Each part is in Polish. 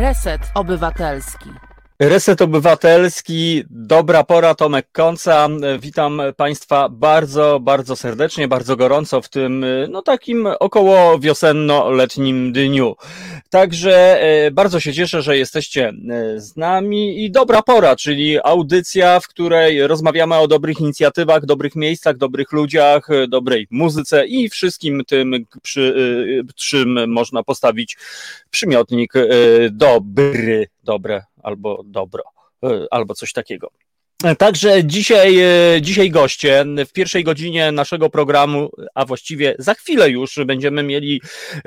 Reset Obywatelski. Reset Obywatelski, dobra pora, Tomek Konca. Witam Państwa bardzo, bardzo serdecznie, bardzo gorąco w tym, no takim około wiosenno-letnim dniu. Także e, bardzo się cieszę, że jesteście e, z nami i dobra pora, czyli audycja, w której rozmawiamy o dobrych inicjatywach, dobrych miejscach, dobrych ludziach, dobrej muzyce i wszystkim tym, przy czym można postawić przymiotnik dobry, dobre albo dobro, e, albo coś takiego. Także dzisiaj, e, dzisiaj goście w pierwszej godzinie naszego programu, a właściwie za chwilę już będziemy mieli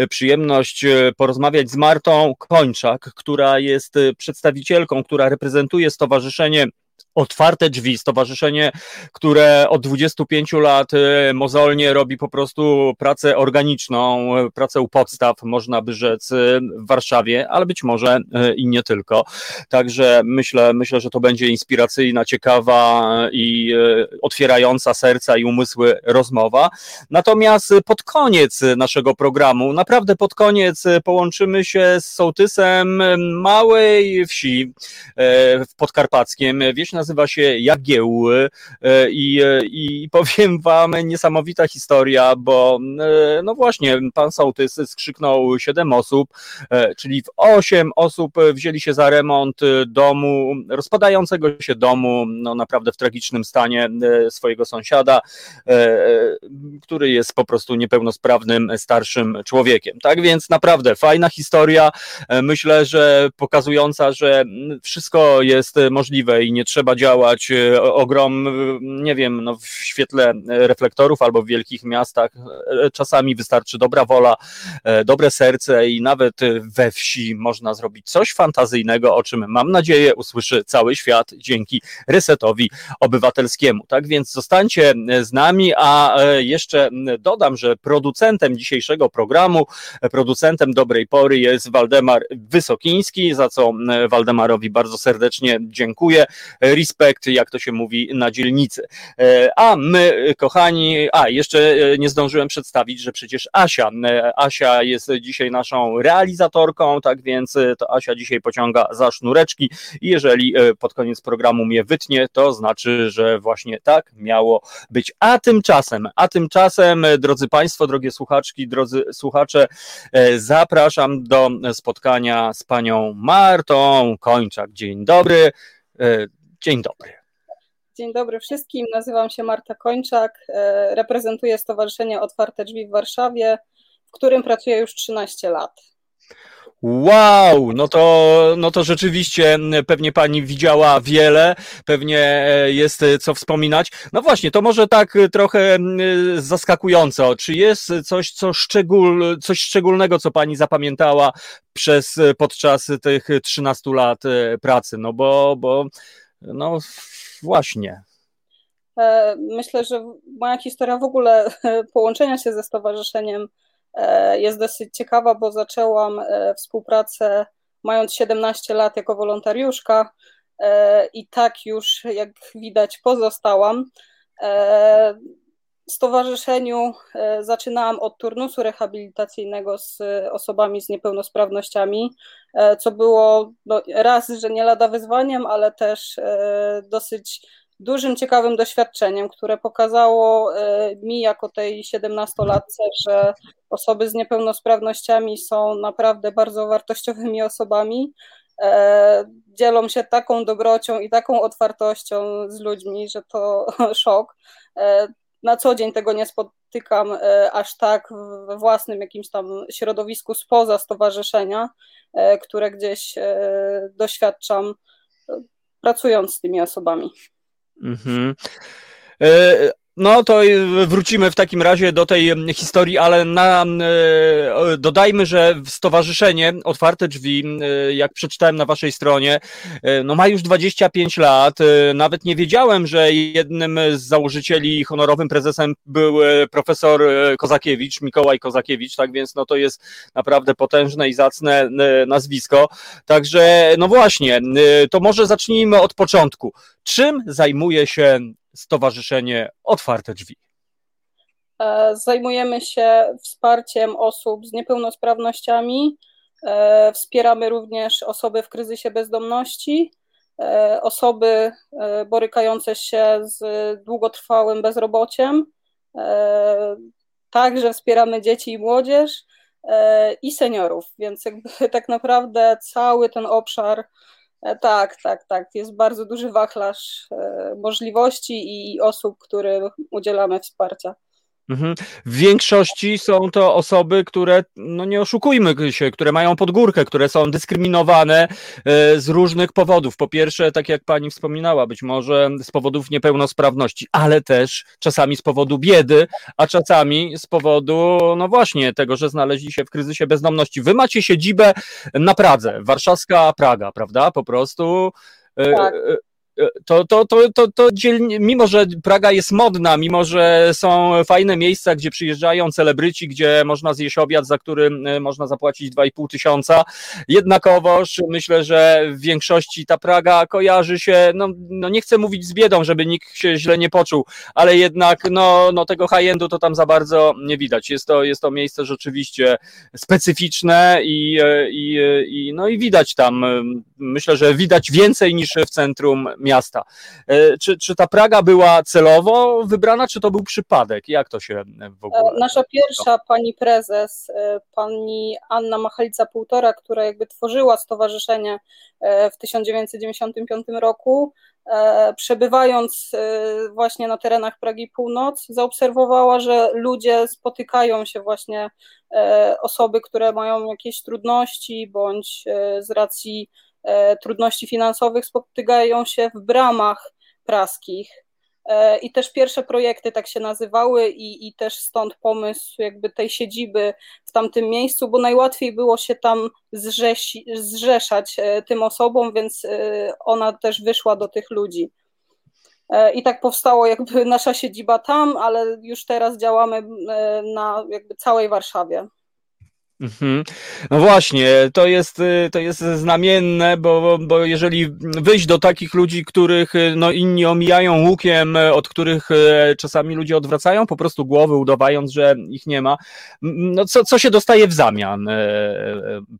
przyjemność e, porozmawiać z Martą Kończak, która jest przedstawicielką, która reprezentuje Stowarzyszenie Otwarte Drzwi, stowarzyszenie, które od 25 lat e, mozolnie robi po prostu pracę organiczną, e, pracę u podstaw, można by rzec, e, w Warszawie, ale być może i nie tylko. Także myślę, myślę, że to będzie inspiracyjna, ciekawa i otwierająca serca i umysły rozmowa. Natomiast pod koniec naszego programu, naprawdę pod koniec połączymy się z sołtysem małej wsi Podkarpackiem, wieś nazywa się Jagieł e, i, e, i powiem wam niesamowita historia, bo e, no właśnie, pan sołtys skrzyknął siedem osób, czyli w osiem osób wzięli się za remont domu, rozpadającego się domu, no naprawdę w tragicznym stanie swojego sąsiada, który jest po prostu niepełnosprawnym starszym człowiekiem. Tak więc naprawdę fajna historia, myślę, że pokazująca, że wszystko jest możliwe i nie trzeba działać e, ogrom, nie wiem, no w świetle reflektorów albo w wielkich miastach. E, czasami wystarczy dobra wola, e, dobre serce i nawet we wsi można zrobić coś fantazyjnego, o czym mam nadzieję usłyszy cały świat dzięki resetowi obywatelskiemu. Tak więc zostańcie z nami, a jeszcze dodam, że producentem dzisiejszego programu, producentem dobrej pory jest Waldemar Wysokiński, za co Waldemarowi bardzo serdecznie dziękuję respekt, jak to się mówi na dzielnicy. E, a my, kochani, a jeszcze e, nie zdążyłem przedstawić, że przecież Asia, e, Asia jest dzisiaj naszą realizatorką, tak więc to Asia dzisiaj pociąga za sznureczki i jeżeli pod koniec programu mnie wytnie, to znaczy, że właśnie tak miało być. A tymczasem, a tymczasem, drodzy Państwo, drogie słuchaczki, drodzy słuchacze, zapraszam do spotkania z panią Martą Kończak. Dzień dobry. Dzień dobry. Dzień dobry wszystkim. Nazywam się Marta Kończak. E, reprezentuję Stowarzyszenie Otwarte Drzwi w Warszawie, w którym pracuję już 13 lat. Wow, no to, no to rzeczywiście pewnie pani widziała wiele, pewnie e, jest co wspominać. No właśnie, to może tak trochę zaskakująco. Czy jest coś, co szczegól, coś szczególnego, co pani zapamiętała przez podczas tych 13 lat e, pracy? No bo, bo no właśnie. E, myślę, że moja historia w ogóle połączenia się ze stowarzyszeniem e, jest dosyć ciekawa, bo zaczęłam e, współpracę mając 17 lat jako wolontariuszka i tak już, jak widać, pozostałam stowarzyszeniu e, zaczynałam od turnusu rehabilitacyjnego z osobami z niepełnosprawnościami, e, co było no, raz, że nie lada wyzwaniem, ale też e, dosyć dużym, ciekawym doświadczeniem, które pokazało mi jako tej 17-latce, że osoby z niepełnosprawnościami są naprawdę bardzo wartościowymi osobami. Dzielą się taką dobrocią i taką otwartością z ludźmi, że to szok na co dzień tego nie spotykam e, aż tak we własnym jakimś tam środowisku spoza stowarzyszenia, e, które gdzieś e, doświadczam pracując z tymi osobami. Mhm. No to wrócimy w takim razie do tej historii, ale na, e, dodajmy, że stowarzyszenie Otwarte Drzwi, e, jak przeczytałem na waszej stronie, e, no ma już 25 lat. Nawet nie wiedziałem, że jednym z założycieli honorowym prezesem był profesor Kozakiewicz, Mikołaj Kozakiewicz, tak więc no to jest naprawdę potężne i zacne nazwisko. Także no właśnie, to może zacznijmy od początku. Czym zajmuje się Stowarzyszenie Otwarte Drzwi? E, zajmujemy się wsparciem osób z niepełnosprawnościami Wspieramy również osoby w kryzysie bezdomności, osoby borykające się z długotrwałym bezrobociem. Także wspieramy dzieci i młodzież i seniorów, więc tak naprawdę cały ten obszar E, tak, tak, tak. Jest bardzo duży wachlarz e, możliwości i osób, którym udzielamy wsparcia. Mhm. W większości są to osoby, które, no nie oszukujmy się, które mają podgórkę, które są dyskryminowane e, z różnych powodów. Po pierwsze, tak jak pani wspominała, być może z powodów niepełnosprawności, ale też czasami z powodu biedy, a czasami z powodu, no właśnie, tego, że znaleźli się w kryzysie bezdomności. Wy macie siedzibę na Pradze, warszawska Praga, prawda? Po prostu. E, tak to, to, to, to, to dzielnie, mimo że Praga jest modna, mimo że są fajne miejsca, gdzie przyjeżdżają celebryci, gdzie można zjeść obiad, za który e, można zapłacić 2,5 tysiąca, jednakowoż myślę, że w większości ta Praga kojarzy się, no, no nie chcę mówić z biedą, żeby nikt się źle nie poczuł, ale jednak no, no tego high-endu to tam za bardzo nie widać. Jest to, jest to miejsce rzeczywiście specyficzne i, e, i, e, i, no i widać tam, myślę, że widać więcej niż w centrum miasta. E, czy, czy ta Praga była celowo wybrana, czy to był przypadek? Jak to się w ogóle... E, nasza pierwsza pani prezes, e, pani Anna Machalica-Półtora, która jakby tworzyła stowarzyszenie w 1995 roku, przebywając właśnie na terenach Pragi Północ, zaobserwowała, że ludzie spotykają się właśnie osoby, które mają jakieś trudności bądź z racji trudności finansowych spotykają się w bramach praskich. E, I też pierwsze projekty tak się nazywały, i, i też stąd pomysł jakby tej siedziby w tamtym miejscu, bo najłatwiej było się tam zrzesi, zrzeszać e, tym osobom, więc ona też wyszła do tych ludzi. I tak powstało jakby nasza siedziba tam, ale już teraz działamy na jakby całej Warszawie. Mhm. No właśnie, to jest, y, to jest znamienne, bo, bo jeżeli wyjść do takich ludzi, których y, no, inni omijają łukiem, y, od których czasami ludzie odwracają po prostu głowy, udawając, że ich nie ma, no co, co się dostaje w zamian,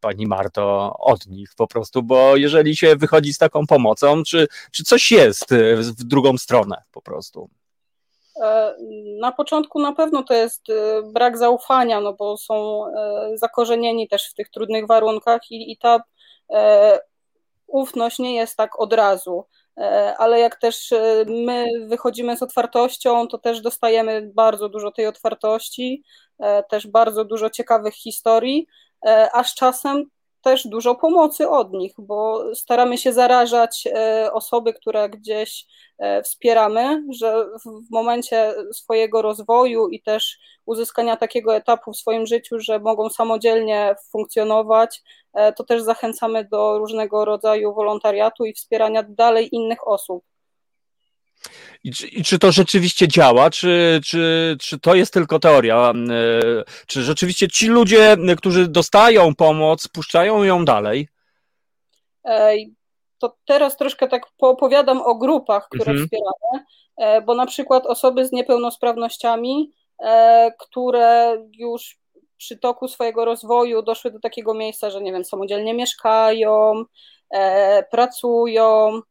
pani Marto, od nich po prostu, bo jeżeli się wychodzi z taką pomocą, czy, czy coś jest w drugą stronę po prostu? E, na początku na pewno to jest e, brak zaufania, no bo są e, zakorzenieni też w tych trudnych warunkach i, i ta ufność nie jest tak od razu. Ale jak też my wychodzimy z otwartością, to też dostajemy bardzo dużo tej otwartości, też bardzo dużo ciekawych historii, a z czasem też dużo pomocy od nich, bo staramy się zarażać e, osoby, które gdzieś e, wspieramy, że w momencie swojego rozwoju i też uzyskania takiego etapu w swoim życiu, że mogą samodzielnie funkcjonować, e, to też zachęcamy do różnego rodzaju wolontariatu i wspierania dalej innych osób. I czy, I czy, to rzeczywiście działa, czy, czy, czy to jest tylko teoria? E, czy rzeczywiście ci ludzie, którzy dostają pomoc, puszczają ją dalej? To teraz troszkę tak poopowiadam o grupach, które mhm. wspieramy, e, bo na przykład osoby z niepełnosprawnościami, e, które już przy toku swojego rozwoju doszły do takiego miejsca, że nie wiem, samodzielnie mieszkają, pracują,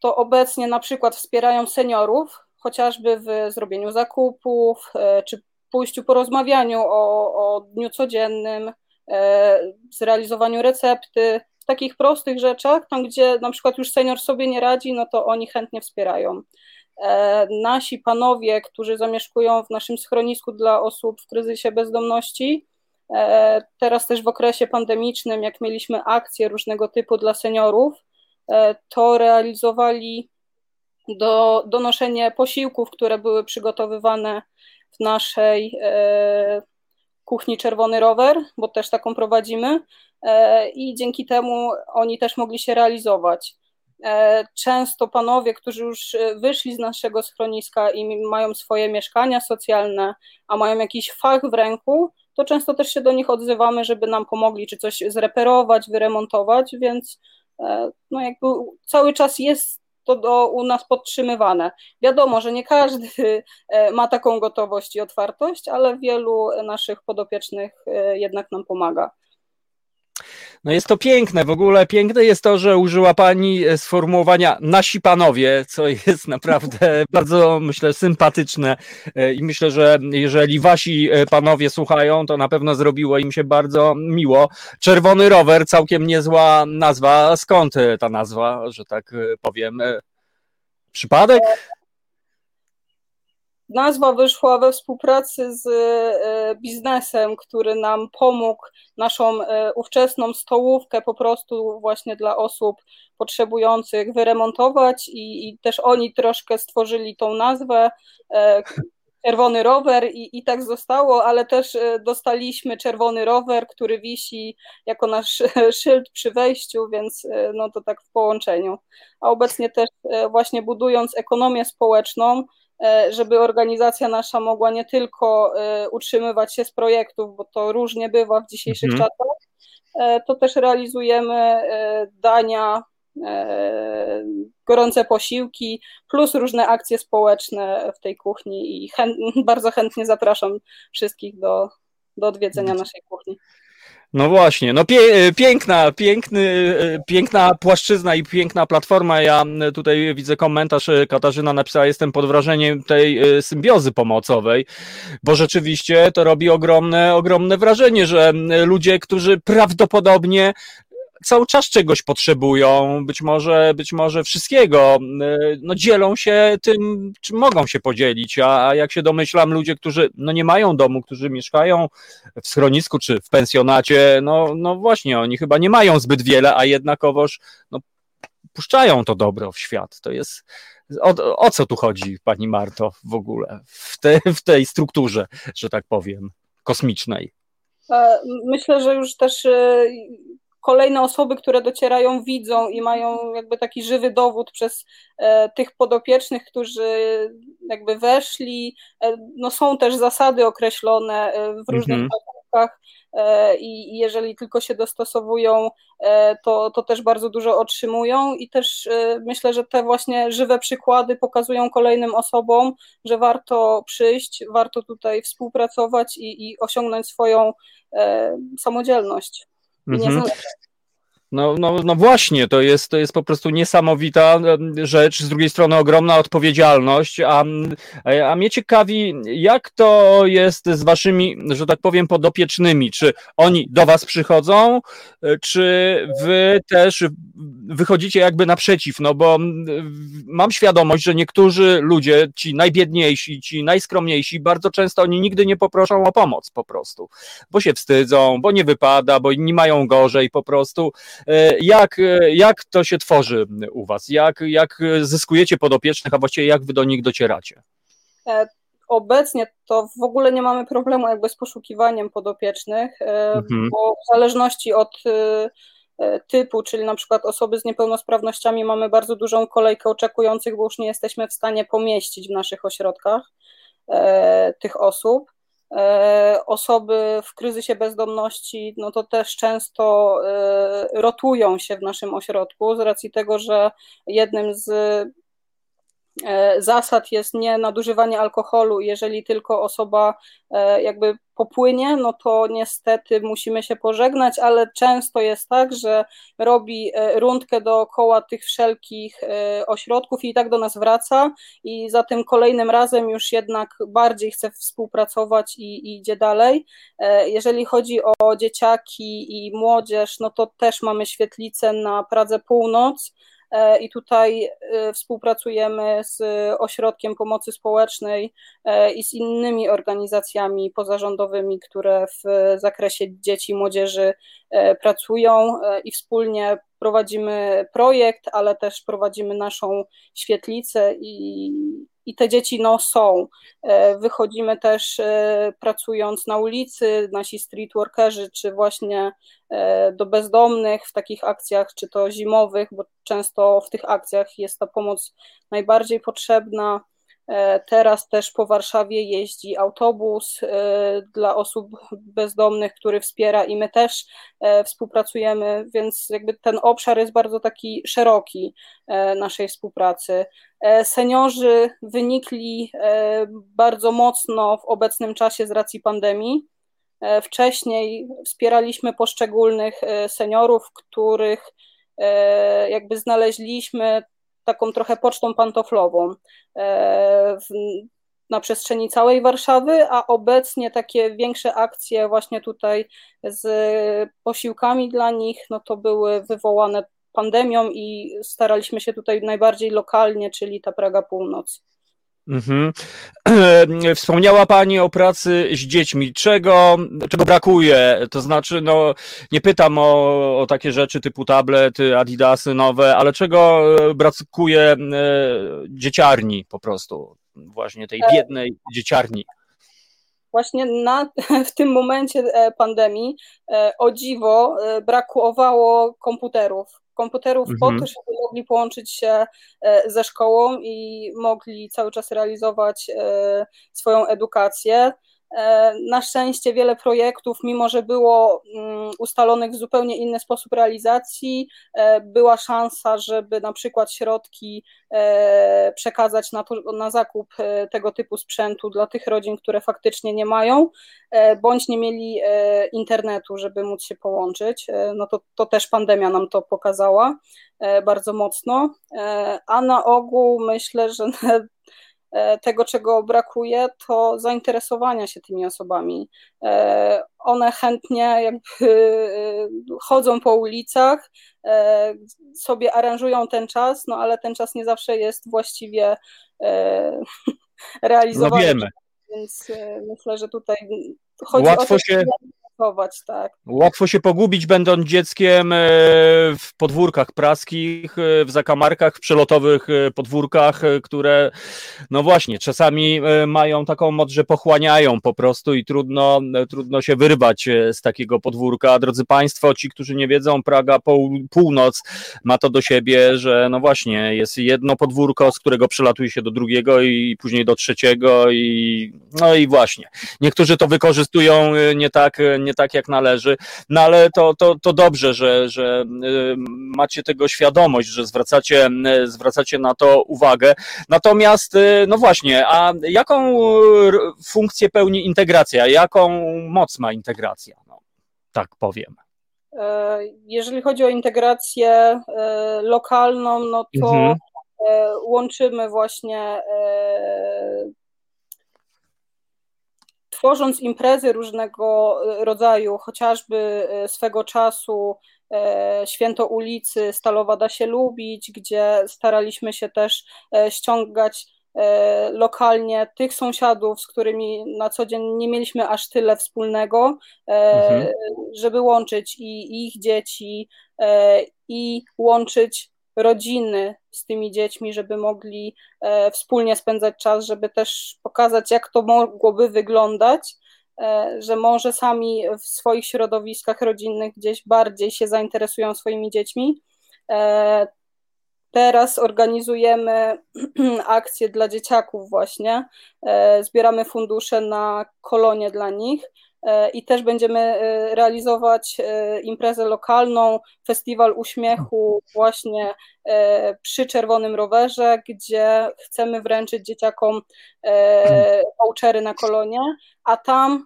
to obecnie na przykład wspierają seniorów, chociażby w zrobieniu zakupów, e, czy pójściu po rozmawianiu o, o dniu codziennym, e, zrealizowaniu recepty, w takich prostych rzeczach, tam gdzie na przykład już senior sobie nie radzi, no to oni chętnie wspierają. E, nasi panowie, którzy zamieszkują w naszym schronisku dla osób w kryzysie bezdomności, teraz też w okresie pandemicznym, jak mieliśmy akcje różnego typu dla seniorów, to realizowali do, donoszenie posiłków, które były przygotowywane w naszej e, kuchni Czerwony Rower, bo też taką prowadzimy e, i dzięki temu oni też mogli się realizować. Często panowie, którzy już wyszli z naszego schroniska i mają swoje mieszkania socjalne, a mają jakiś fach w ręku, to często też się do nich odzywamy, żeby nam pomogli, czy coś zreperować, wyremontować, więc E, no jakby cały czas jest to do, u nas podtrzymywane. Wiadomo, że nie każdy e, ma taką gotowość i otwartość, ale wielu naszych podopiecznych e, jednak nam pomaga. No jest to piękne, w ogóle piękne jest to, że użyła Pani e, sformułowania nasi panowie, co jest naprawdę bardzo, myślę, sympatyczne e, i myślę, że jeżeli Wasi e, panowie słuchają, to na pewno zrobiło im się bardzo miło. Czerwony rower, całkiem niezła nazwa. Skąd ta nazwa, że tak powiem? Przypadek? Nazwa wyszła we współpracy z e, biznesem, który nam pomógł naszą e, ówczesną stołówkę po prostu właśnie dla osób potrzebujących wyremontować i, i też oni troszkę stworzyli tą nazwę. E, czerwony rower i, i tak zostało, ale też dostaliśmy czerwony rower, który wisi jako nasz szyld przy wejściu, więc no to tak w połączeniu. A obecnie też właśnie budując ekonomię społeczną, żeby organizacja nasza mogła nie tylko e, utrzymywać się z projektów, bo to różnie bywa w dzisiejszych mhm. czasach, e, to też realizujemy dania, gorące posiłki, plus różne akcje społeczne w tej kuchni i chęt, bardzo chętnie zapraszam wszystkich do, do odwiedzenia naszej kuchni. No właśnie, no pie, piękna, piękny, piękna płaszczyzna i piękna platforma. Ja tutaj widzę komentarz, Katarzyna napisała, jestem pod wrażeniem tej e, symbiozy pomocowej, bo rzeczywiście to robi ogromne, ogromne wrażenie, że ludzie, którzy prawdopodobnie cały czas czegoś potrzebują, być może, być może wszystkiego. No, dzielą się tym, czym mogą się podzielić, a jak się domyślam, ludzie, którzy no, nie mają domu, którzy mieszkają w schronisku czy w pensjonacie, no, no właśnie, oni chyba nie mają zbyt wiele, a jednakowoż no, puszczają to dobro w świat. To jest. O, o co tu chodzi, pani Marto, w ogóle, w, te, w tej strukturze, że tak powiem, kosmicznej? E, myślę, że już też e, kolejne osoby, które docierają, widzą i mają jakby taki żywy dowód przez e, tych podopiecznych, którzy jakby weszli. E, no są też zasady określone e, w różnych mhm. placówkach e, i jeżeli tylko się dostosowują, e, to, to też bardzo dużo otrzymują i też e, myślę, że te właśnie żywe przykłady pokazują kolejnym osobom, że warto przyjść, warto tutaj współpracować i, i osiągnąć swoją samodzielność. Mhm. No, no, no właśnie, to jest, to jest po prostu niesamowita rzecz, z drugiej strony ogromna odpowiedzialność, a, a mnie ciekawi, jak to jest z waszymi, że tak powiem, podopiecznymi, czy oni do was przychodzą, czy wy też wychodzicie jakby naprzeciw, no bo mam świadomość, że niektórzy ludzie, ci najbiedniejsi, ci najskromniejsi, bardzo często oni nigdy nie poproszą o pomoc po prostu, bo się wstydzą, bo nie wypada, bo inni mają gorzej po prostu, E, jak, e, jak to się tworzy u Was? Jak, jak zyskujecie podopiecznych, a właściwie jak Wy do nich docieracie? E, obecnie to w ogóle nie mamy problemu jakby z poszukiwaniem podopiecznych, mhm. bo w zależności od typu, czyli na przykład osoby z niepełnosprawnościami, mamy bardzo dużą kolejkę oczekujących, bo już nie jesteśmy w stanie pomieścić w naszych ośrodkach tych osób. E, osoby w kryzysie bezdomności, no to też często e, rotują się w naszym ośrodku z racji tego, że jednym z zasad jest nie nadużywanie alkoholu. Jeżeli tylko osoba e, jakby popłynie, no to niestety musimy się pożegnać, ale często jest tak, że robi e, rundkę dookoła tych wszelkich ośrodków i tak do nas wraca i za tym kolejnym razem już jednak bardziej chce współpracować i, i idzie dalej. Jeżeli chodzi o dzieciaki i młodzież, no to też mamy świetlicę na Pradze Północ, E, i tutaj e, współpracujemy z Ośrodkiem Pomocy Społecznej e, i z innymi organizacjami pozarządowymi, które w zakresie dzieci i młodzieży pracują i wspólnie prowadzimy projekt, ale też prowadzimy naszą świetlicę i, i te dzieci no, są. E, wychodzimy też e, pracując na ulicy, nasi street workerzy, czy właśnie e, do bezdomnych w takich akcjach, czy to zimowych, bo często w tych akcjach jest ta pomoc najbardziej potrzebna. E, teraz też po Warszawie jeździ autobus e, dla osób bezdomnych, który wspiera i my też e, współpracujemy, więc jakby ten obszar jest bardzo taki szeroki naszej współpracy. Seniorzy wynikli bardzo mocno w obecnym czasie z racji pandemii. Wcześniej wspieraliśmy poszczególnych seniorów, których jakby znaleźliśmy taką trochę pocztą pantoflową na przestrzeni całej Warszawy, a obecnie takie większe akcje właśnie tutaj z posiłkami dla nich, no to były wywołane pandemią i staraliśmy się tutaj najbardziej lokalnie, czyli ta Praga Północ. Mhm. Wspomniała Pani o pracy z dziećmi. Czego, czego brakuje? To znaczy, no, nie pytam o, o takie rzeczy typu tablety, adidasy nowe, ale czego brakuje e, dzieciarni po prostu? Właśnie tej biednej dzieciarni. Właśnie na, w tym momencie e, pandemii e, o dziwo brakowało komputerów komputerów mhm. po to, żeby mogli połączyć się e, ze szkołą i mogli cały czas realizować e, swoją edukację. E, na szczęście wiele projektów, mimo że było mm, ustalonych w zupełnie inny sposób realizacji, e, była szansa, żeby na przykład środki e, przekazać na, to, na zakup tego typu sprzętu dla tych rodzin, które faktycznie nie mają, bądź nie mieli internetu, żeby móc się połączyć. No to, to też pandemia nam to pokazała bardzo mocno, a na ogół myślę, że tego, czego brakuje, to zainteresowania się tymi osobami. E, one chętnie jakby e, chodzą po ulicach, sobie aranżują ten czas, no ale ten czas nie zawsze jest właściwie realizowany. No wiemy. Więc myślę, że tutaj chodzi Łatwo o to, się tak. Łatwo się pogubić, będąc dzieckiem e, w podwórkach praskich, e, w zakamarkach, w przelotowych e, podwórkach, które, no właśnie, czasami mają taką moc, że pochłaniają po prostu i trudno, trudno się wyrwać z takiego podwórka. Drodzy Państwo, ci, którzy nie wiedzą, Praga północ ma to do siebie, że no właśnie, jest jedno podwórko, z którego przelatuje się do drugiego i później do trzeciego i no i właśnie. Niektórzy to wykorzystują nie tak, nie nie tak jak należy, no ale to, to, to dobrze, że, że y, macie tego świadomość, że zwracacie, y, zwracacie na to uwagę. Natomiast, y, no właśnie, a jaką funkcję pełni integracja? Jaką moc ma integracja? No, tak powiem. E, jeżeli chodzi o integrację e, lokalną, no to mhm. E, łączymy właśnie tworząc imprezy różnego e, rodzaju, chociażby e, swego czasu e, Święto ulicy Stalowa da się lubić, gdzie staraliśmy się też ściągać lokalnie tych sąsiadów, z którymi na co dzień nie mieliśmy aż tyle wspólnego, mhm. żeby łączyć i ich dzieci, i łączyć rodziny z tymi dziećmi, żeby mogli e, wspólnie spędzać czas, żeby też pokazać, jak to mogłoby wyglądać, e, że może sami w swoich środowiskach rodzinnych gdzieś bardziej się zainteresują swoimi dziećmi. E, teraz organizujemy akcje dla dzieciaków właśnie. Zbieramy fundusze na kolonie dla nich i też będziemy e, realizować e, imprezę lokalną, festiwal uśmiechu właśnie przy Czerwonym Rowerze, gdzie chcemy wręczyć dzieciakom vouchery na kolonie, a tam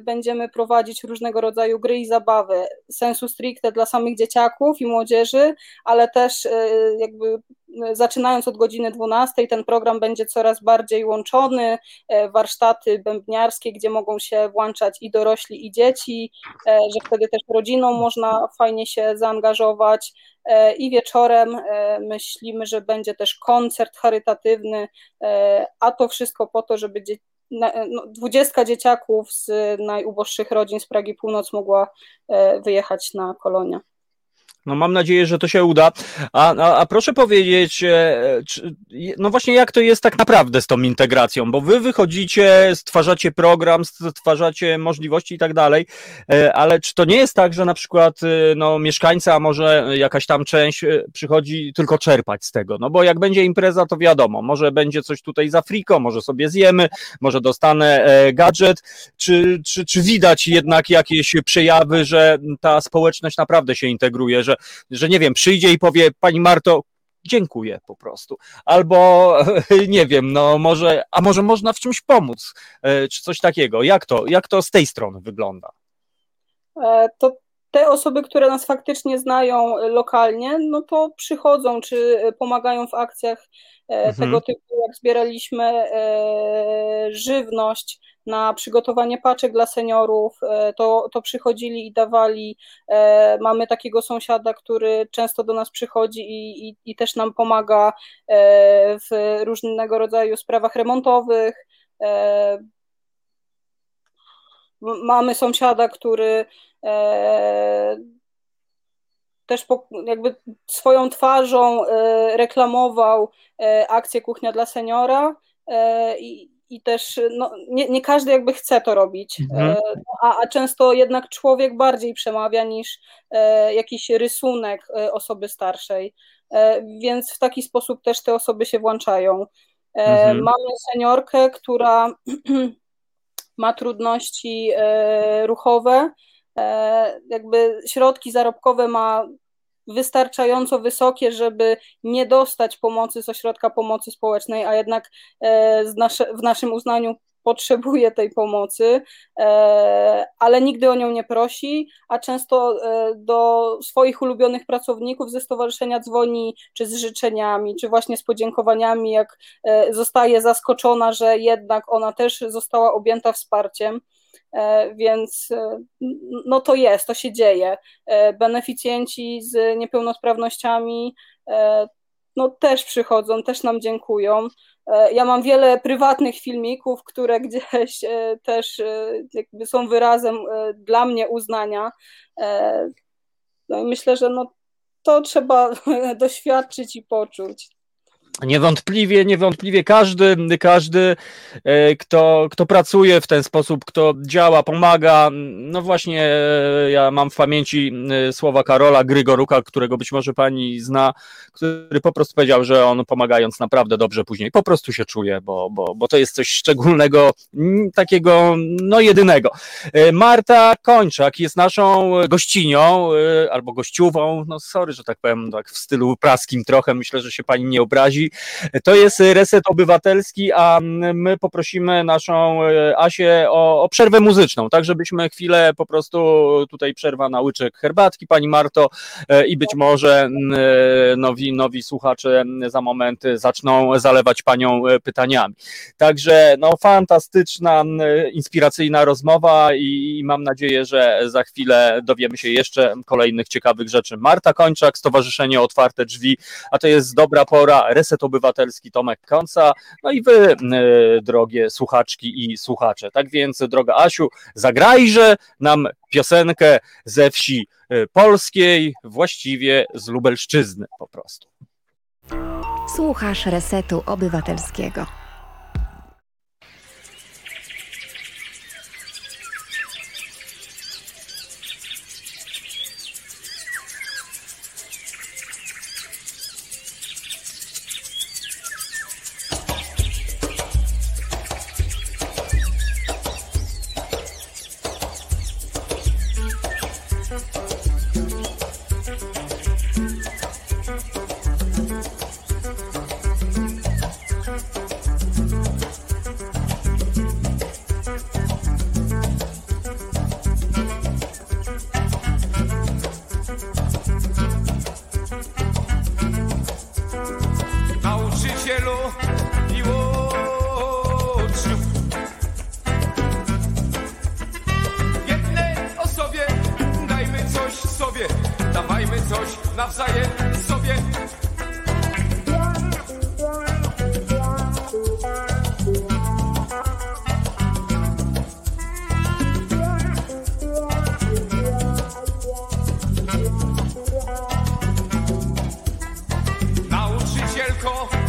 będziemy prowadzić różnego rodzaju gry i zabawy, sensu stricte dla samych dzieciaków i młodzieży, ale też jakby zaczynając od godziny 12 ten program będzie coraz bardziej łączony, e, warsztaty bębniarskie, gdzie mogą się włączać i dorośli i dzieci, e, że wtedy też rodziną można fajnie się zaangażować e, i wieczorem myślimy, że będzie też koncert charytatywny, a to wszystko po to, żeby no, dwudziestka dzieciaków z najuboższych rodzin z Pragi Północ mogła wyjechać na kolonia. No mam nadzieję, że to się uda. A, a, a, proszę powiedzieć, e, czy, no właśnie jak to jest tak naprawdę z tą integracją, bo wy wychodzicie, stwarzacie program, stwarzacie możliwości i tak dalej, e, ale czy to nie jest tak, że na przykład e, no, mieszkańca, a może jakaś tam część przychodzi tylko czerpać z tego, no bo jak będzie impreza, to wiadomo, może będzie coś tutaj za friko, może sobie zjemy, może dostanę gadżet, czy, czy, czy widać jednak jakieś przejawy, że ta społeczność naprawdę się integruje, że że nie wiem, przyjdzie i powie, pani Marto, dziękuję po prostu. Albo nie wiem, no może, a może można w czymś pomóc, czy coś takiego. Jak to, jak to z tej strony wygląda? To te osoby, które nas faktycznie znają lokalnie, no to przychodzą czy pomagają w akcjach mhm. tego typu, jak zbieraliśmy żywność, na przygotowanie paczek dla seniorów, e, to, to przychodzili i dawali. E, mamy takiego sąsiada, który często do nas przychodzi i, i, i też nam pomaga e, w różnego rodzaju sprawach remontowych. Mamy sąsiada, który też jakby swoją twarzą reklamował akcję Kuchnia dla Seniora i, i też no, nie, nie każdy jakby chce to robić, mhm. E, a, a często jednak człowiek bardziej przemawia niż e, jakiś rysunek e, osoby starszej, więc w taki sposób też te osoby się włączają. Mhm. Mamy seniorkę, która ma trudności ruchowe, jakby środki zarobkowe ma wystarczająco wysokie, żeby nie dostać pomocy z ośrodka pomocy społecznej, a jednak e, w naszym uznaniu potrzebuje tej pomocy, e, ale nigdy o nią nie prosi, a często e, do swoich ulubionych pracowników ze stowarzyszenia dzwoni czy z życzeniami, czy właśnie z podziękowaniami, jak zostaje zaskoczona, że jednak ona też została objęta wsparciem. E, więc e, no to jest, to się dzieje. E, beneficjenci z niepełnosprawnościami no też przychodzą, też nam dziękują. Ja mam wiele prywatnych filmików, które gdzieś też jakby są wyrazem dla mnie uznania. No i myślę, że no to trzeba doświadczyć i poczuć. Niewątpliwie, niewątpliwie każdy, każdy e, kto, kto pracuje w ten sposób, kto działa, pomaga. No właśnie, e, ja mam w pamięci e, słowa Karola Grygoruka, którego być może pani zna, który po prostu powiedział, że on pomagając naprawdę dobrze później po prostu się czuje, bo, bo, bo to jest coś szczególnego, takiego no jedynego. Marta Kończak jest naszą gościnią albo gościową, no sorry, że tak powiem, tak w stylu praskim trochę, myślę, że się pani nie obrazi to jest reset obywatelski, a my poprosimy naszą e, Asię o, o przerwę muzyczną, tak żebyśmy chwilę po prostu tutaj przerwa na łyczek herbatki, pani Marto, e, i być może e, nowi, nowi słuchacze za moment zaczną zalewać panią pytaniami. Także no fantastyczna, inspiracyjna rozmowa i, i mam nadzieję, że za chwilę dowiemy się jeszcze kolejnych ciekawych rzeczy. Marta Kończak, Stowarzyszenie Otwarte Drzwi, a to jest dobra pora, reset Komitet Obywatelski Tomek Konca, no i wy, e, drogie słuchaczki i słuchacze. Tak więc, droga Asiu, zagrajże nam piosenkę ze wsi e, polskiej, właściwie z Lubelszczyzny po prostu. Słuchasz Resetu Obywatelskiego. call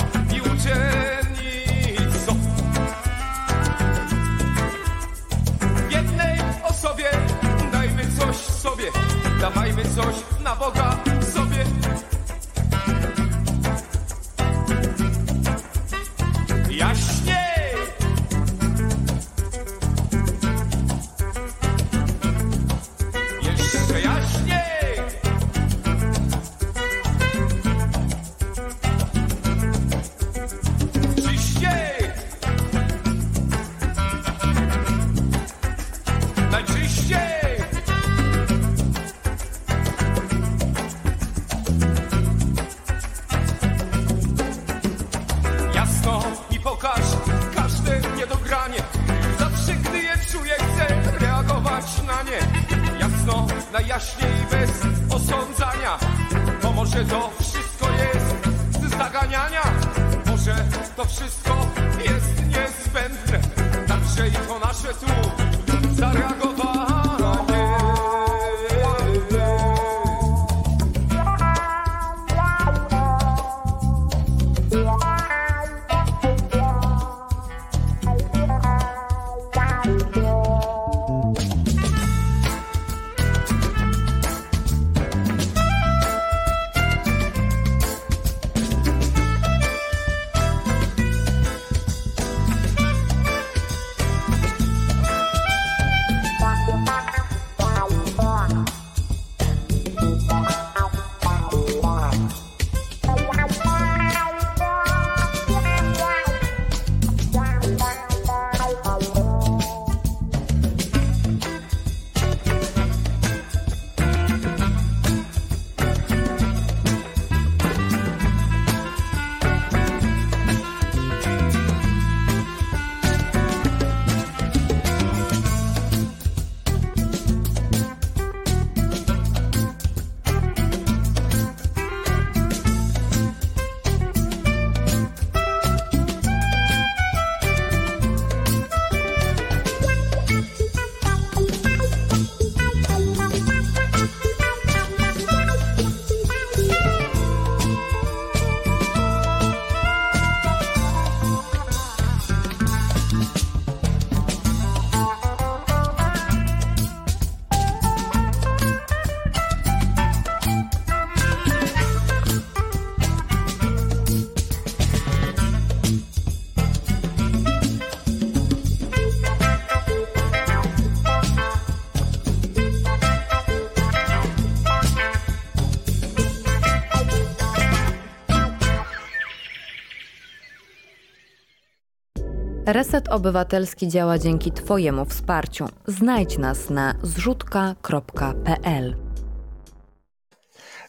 Reset Obywatelski działa dzięki Twojemu wsparciu. Znajdź nas na zrzutka.pl.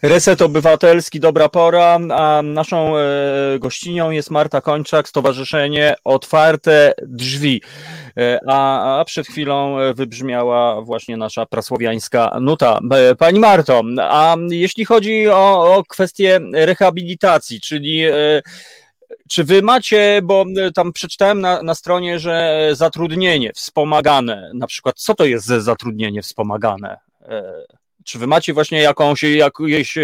Reset Obywatelski, dobra pora, a naszą e, gościnią jest Marta Kończak, Stowarzyszenie Otwarte Drzwi. E, a, przed chwilą wybrzmiała właśnie nasza prasłowiańska nuta. E, pani Marto, a jeśli chodzi o, o kwestię rehabilitacji, czyli e, czy wy macie, bo tam przeczytałem na, na stronie, że zatrudnienie wspomagane, na przykład, co to jest za zatrudnienie wspomagane? E, Czy wy macie właśnie jakąś, jakieś,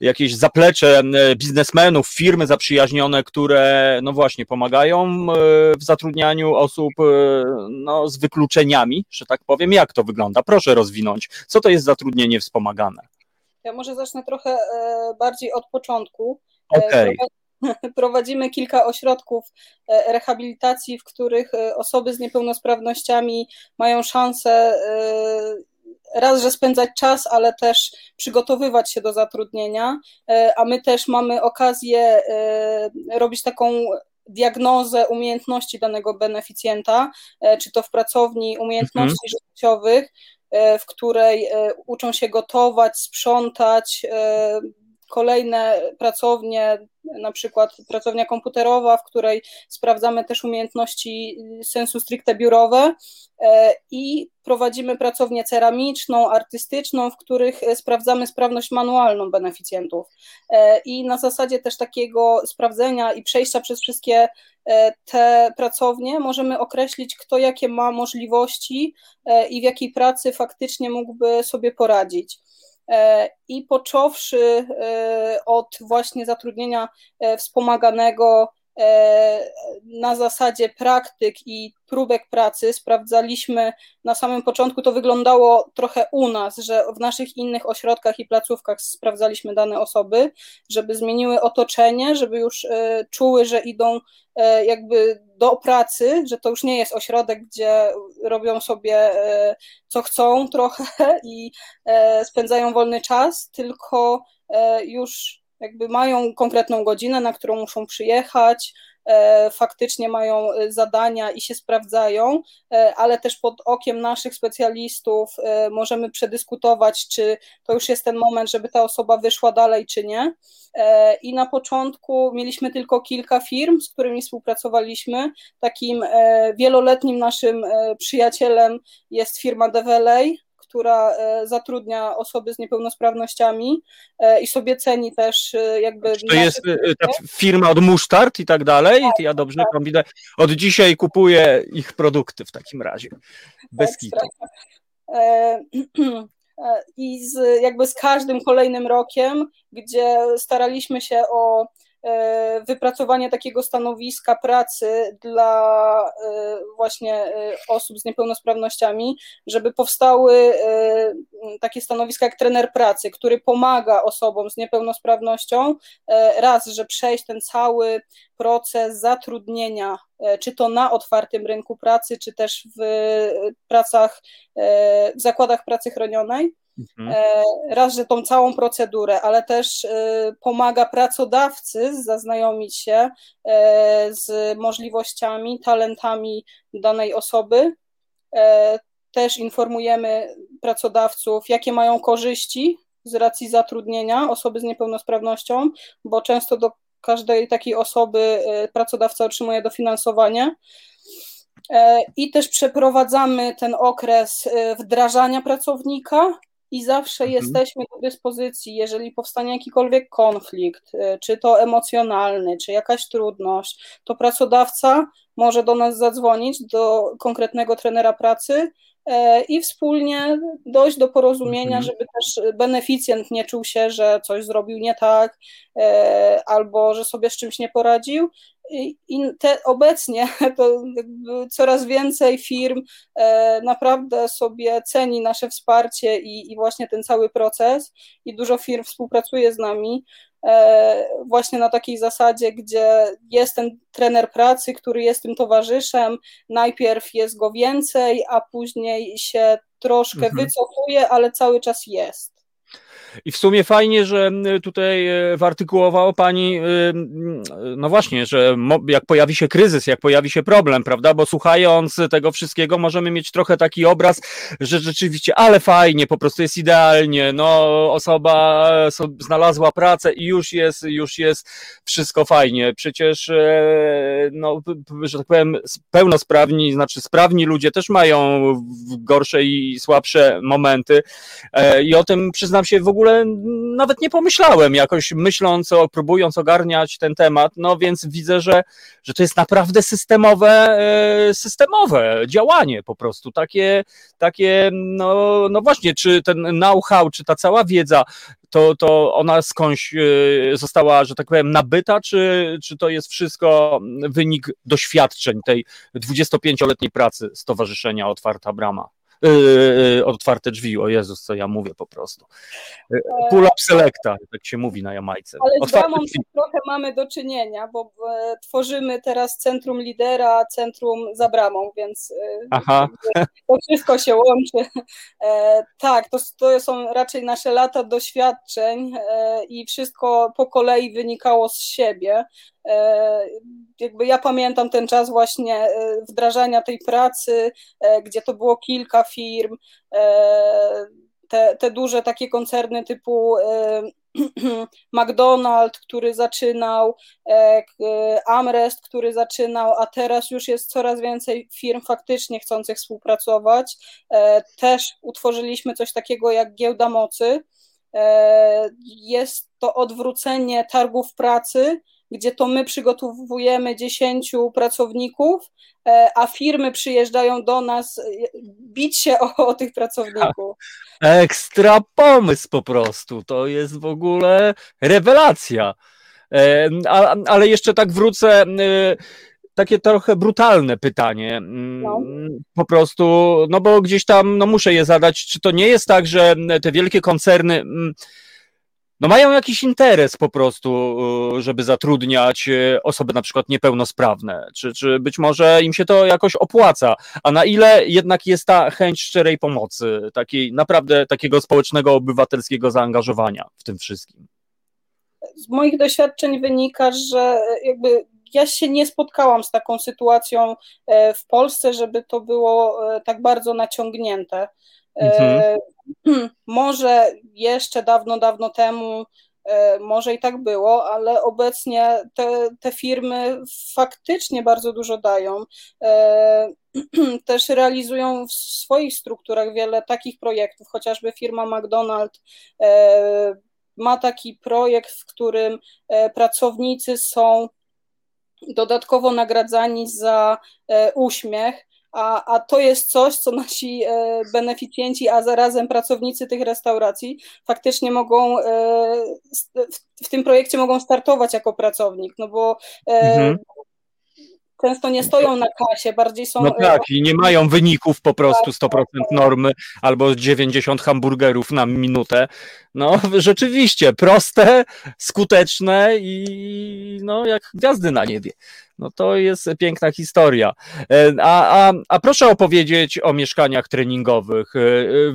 jakieś zaplecze biznesmenów, firmy zaprzyjaźnione, które no właśnie pomagają w zatrudnianiu osób e, no, z wykluczeniami, że tak powiem? Jak to wygląda? Proszę rozwinąć. Co to jest zatrudnienie wspomagane? Ja może zacznę trochę e, bardziej od początku. Okay. Prowadzimy kilka ośrodków e, rehabilitacji, w których e, osoby z niepełnosprawnościami mają szansę e, raz, że spędzać czas, ale też przygotowywać się do zatrudnienia, a my też mamy okazję robić taką diagnozę umiejętności danego beneficjenta, czy to w pracowni umiejętności mhm. życiowych, w której uczą się gotować, sprzątać, kolejne pracownie, na przykład pracownia komputerowa, w której sprawdzamy też umiejętności sensu stricte biurowe e, i prowadzimy pracownię ceramiczną, artystyczną, w których sprawdzamy sprawność manualną beneficjentów. E, I na zasadzie też takiego sprawdzenia i przejścia przez wszystkie e, te pracownie możemy określić, kto jakie ma możliwości i w jakiej pracy faktycznie mógłby sobie poradzić. E, i począwszy e, od właśnie zatrudnienia e, wspomaganego na zasadzie praktyk i próbek pracy sprawdzaliśmy na samym początku, to wyglądało trochę u nas, że w naszych innych ośrodkach i placówkach sprawdzaliśmy dane osoby, żeby zmieniły otoczenie, żeby już czuły, że idą jakby do pracy, że to już nie jest ośrodek, gdzie robią sobie co chcą trochę i spędzają wolny czas, tylko już jakby mają konkretną godzinę, na którą muszą przyjechać, E, faktycznie mają e, zadania i się sprawdzają, e, ale też pod okiem naszych specjalistów możemy przedyskutować, czy to już jest ten moment, żeby ta osoba wyszła dalej, czy nie. I na początku mieliśmy tylko kilka firm, z którymi współpracowaliśmy. Takim wieloletnim naszym przyjacielem jest firma Develay, która zatrudnia osoby z niepełnosprawnościami i sobie ceni też jakby... Czy to jest ta firma od musztard i tak dalej? Tak, ja dobrze tak. widzę. Od dzisiaj kupuję ich produkty w takim razie. Bez kitu. I z, jakby z każdym kolejnym rokiem, gdzie staraliśmy się o E, wypracowanie takiego stanowiska pracy dla e, właśnie e, osób z niepełnosprawnościami, żeby powstały takie stanowiska jak trener pracy, który pomaga osobom z niepełnosprawnością raz, że przejść ten cały proces zatrudnienia, czy to na otwartym rynku pracy, czy też w pracach, w zakładach pracy chronionej, Mhm. E, raz, że tą całą procedurę, ale też e, pomaga pracodawcy zaznajomić się e, z możliwościami, talentami danej osoby. Też informujemy pracodawców, jakie mają korzyści z racji zatrudnienia osoby z niepełnosprawnością, bo często do każdej takiej osoby pracodawca otrzymuje dofinansowanie. I też przeprowadzamy ten okres wdrażania pracownika, i zawsze mhm. jesteśmy do dyspozycji, jeżeli powstanie jakikolwiek konflikt, y, czy to emocjonalny, czy jakaś trudność, to pracodawca może do nas zadzwonić, do konkretnego trenera pracy e, i wspólnie dojść do porozumienia, mhm. żeby też beneficjent nie czuł się, że coś zrobił nie tak, e, albo że sobie z czymś nie poradził i te, obecnie to coraz więcej firm e, naprawdę sobie ceni nasze wsparcie i, i właśnie ten cały proces i dużo firm współpracuje z nami e, właśnie na takiej zasadzie, gdzie jest ten trener pracy, który jest tym towarzyszem, najpierw jest go więcej, a później się troszkę mhm. wycofuje, ale cały czas jest. I w sumie fajnie, że tutaj e, wyartykułowała Pani, e, no właśnie, że jak pojawi się kryzys, jak pojawi się problem, prawda? Bo słuchając tego wszystkiego, możemy mieć trochę taki obraz, że rzeczywiście, ale fajnie, po prostu jest idealnie, no osoba znalazła pracę i już jest, już jest wszystko fajnie. Przecież, e, no, że tak powiem, pełnosprawni, znaczy sprawni ludzie też mają gorsze i słabsze momenty. I o tym przyznam się w ogóle ogóle nawet nie pomyślałem jakoś myśląc, o, próbując ogarniać ten temat, no więc widzę, że, że to jest naprawdę systemowe, e, systemowe działanie po prostu, takie, takie no, no właśnie, czy ten know-how, czy ta cała wiedza, to, to ona skądś e, została, że tak powiem, nabyta, czy, czy to jest wszystko wynik doświadczeń tej 25-letniej pracy Stowarzyszenia Otwarta Brama? Yy, otwarte drzwi, o Jezus, co ja mówię po prostu. Pull up selecta, tak się mówi na Jamajce. Ale z bramą trochę mamy do czynienia, bo e, tworzymy teraz centrum lidera, centrum za bramą, więc e, Aha. to wszystko się łączy. E, tak, to, to są raczej nasze lata doświadczeń i wszystko po kolei wynikało z siebie. E, jakby ja pamiętam ten czas właśnie e, wdrażania tej pracy, e, gdzie to było kilka firm, te, te duże takie koncerny typu McDonald's, który zaczynał, Amrest, który zaczynał, a teraz już jest coraz więcej firm faktycznie chcących współpracować. Też utworzyliśmy coś takiego jak giełda mocy. Jest to odwrócenie targów pracy, gdzie to my przygotowujemy 10 pracowników, e, a firmy przyjeżdżają do nas e, bić się o, o tych pracowników. Ekstra pomysł po prostu. To jest w ogóle rewelacja. E, ale jeszcze tak wrócę takie trochę brutalne pytanie. Mm, no. Po prostu, no bo gdzieś tam, no muszę je zadać, czy to nie jest tak, że te wielkie koncerny mm, no mają jakiś interes po prostu, y, żeby zatrudniać y, osoby na przykład niepełnosprawne, czy, czy być może im się to jakoś opłaca, a na ile jednak jest ta chęć szczerej pomocy, takiej naprawdę takiego społecznego, obywatelskiego zaangażowania w tym wszystkim? Z moich doświadczeń wynika, że jakby ja się nie spotkałam z taką sytuacją e, w Polsce, żeby to było e, tak bardzo naciągnięte. Mhm. E, może jeszcze dawno, dawno temu Może i tak było, ale obecnie te, te firmy faktycznie bardzo dużo dają. Też realizują w swoich strukturach wiele takich projektów, chociażby firma McDonald's ma taki projekt, w którym pracownicy są dodatkowo nagradzani za uśmiech a, a to jest coś, co nasi e, beneficjenci, a zarazem pracownicy tych restauracji faktycznie mogą e, w, w, tym projekcie mogą startować jako pracownik, no bo e, mhm często nie stoją na kasie, bardziej są... No tak, i nie mają wyników po prostu 100% tak, tak. normy albo 90 hamburgerów na minutę. No rzeczywiście, proste, skuteczne i no jak gwiazdy na niebie. No to jest piękna historia. E, a, a, a proszę opowiedzieć o mieszkaniach treningowych. E,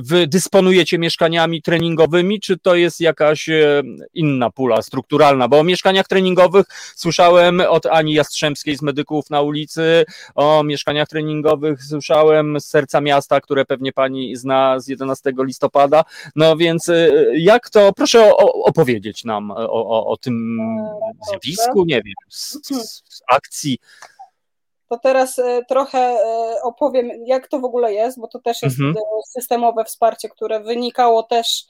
wy dysponujecie mieszkaniami treningowymi, czy to jest jakaś e, inna pula strukturalna? Bo o mieszkaniach treningowych słyszałem od Ani Jastrzębskiej z Medyków na ulicy, o mieszkaniach treningowych słyszałem z Serca Miasta, które pewnie pani zna z 11 listopada. No więc jak to, proszę opowiedzieć nam o, o, o tym zjawisku, nie wiem, z, z akcji akcji. To teraz e, trochę e, opowiem, jak to w ogóle jest, bo to też jest mhm. E, systemowe wsparcie, które wynikało też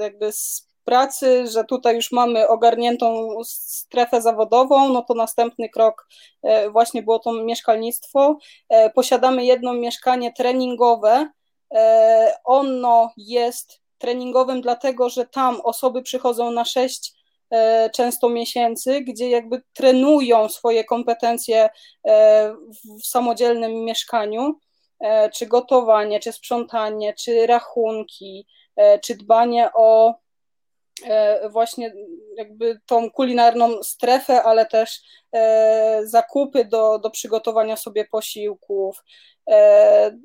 jakby z pracy, że tutaj już mamy ogarniętą strefę zawodową, no to następny krok właśnie było to mieszkalnictwo. Posiadamy jedno mieszkanie treningowe. Ono jest treningowym, dlatego że tam osoby przychodzą na sześć E, często miesięcy, gdzie jakby trenują swoje kompetencje e, w samodzielnym mieszkaniu, e, czy gotowanie, czy sprzątanie, czy rachunki, czy dbanie o właśnie jakby tą kulinarną strefę, ale też zakupy do, do przygotowania sobie posiłków.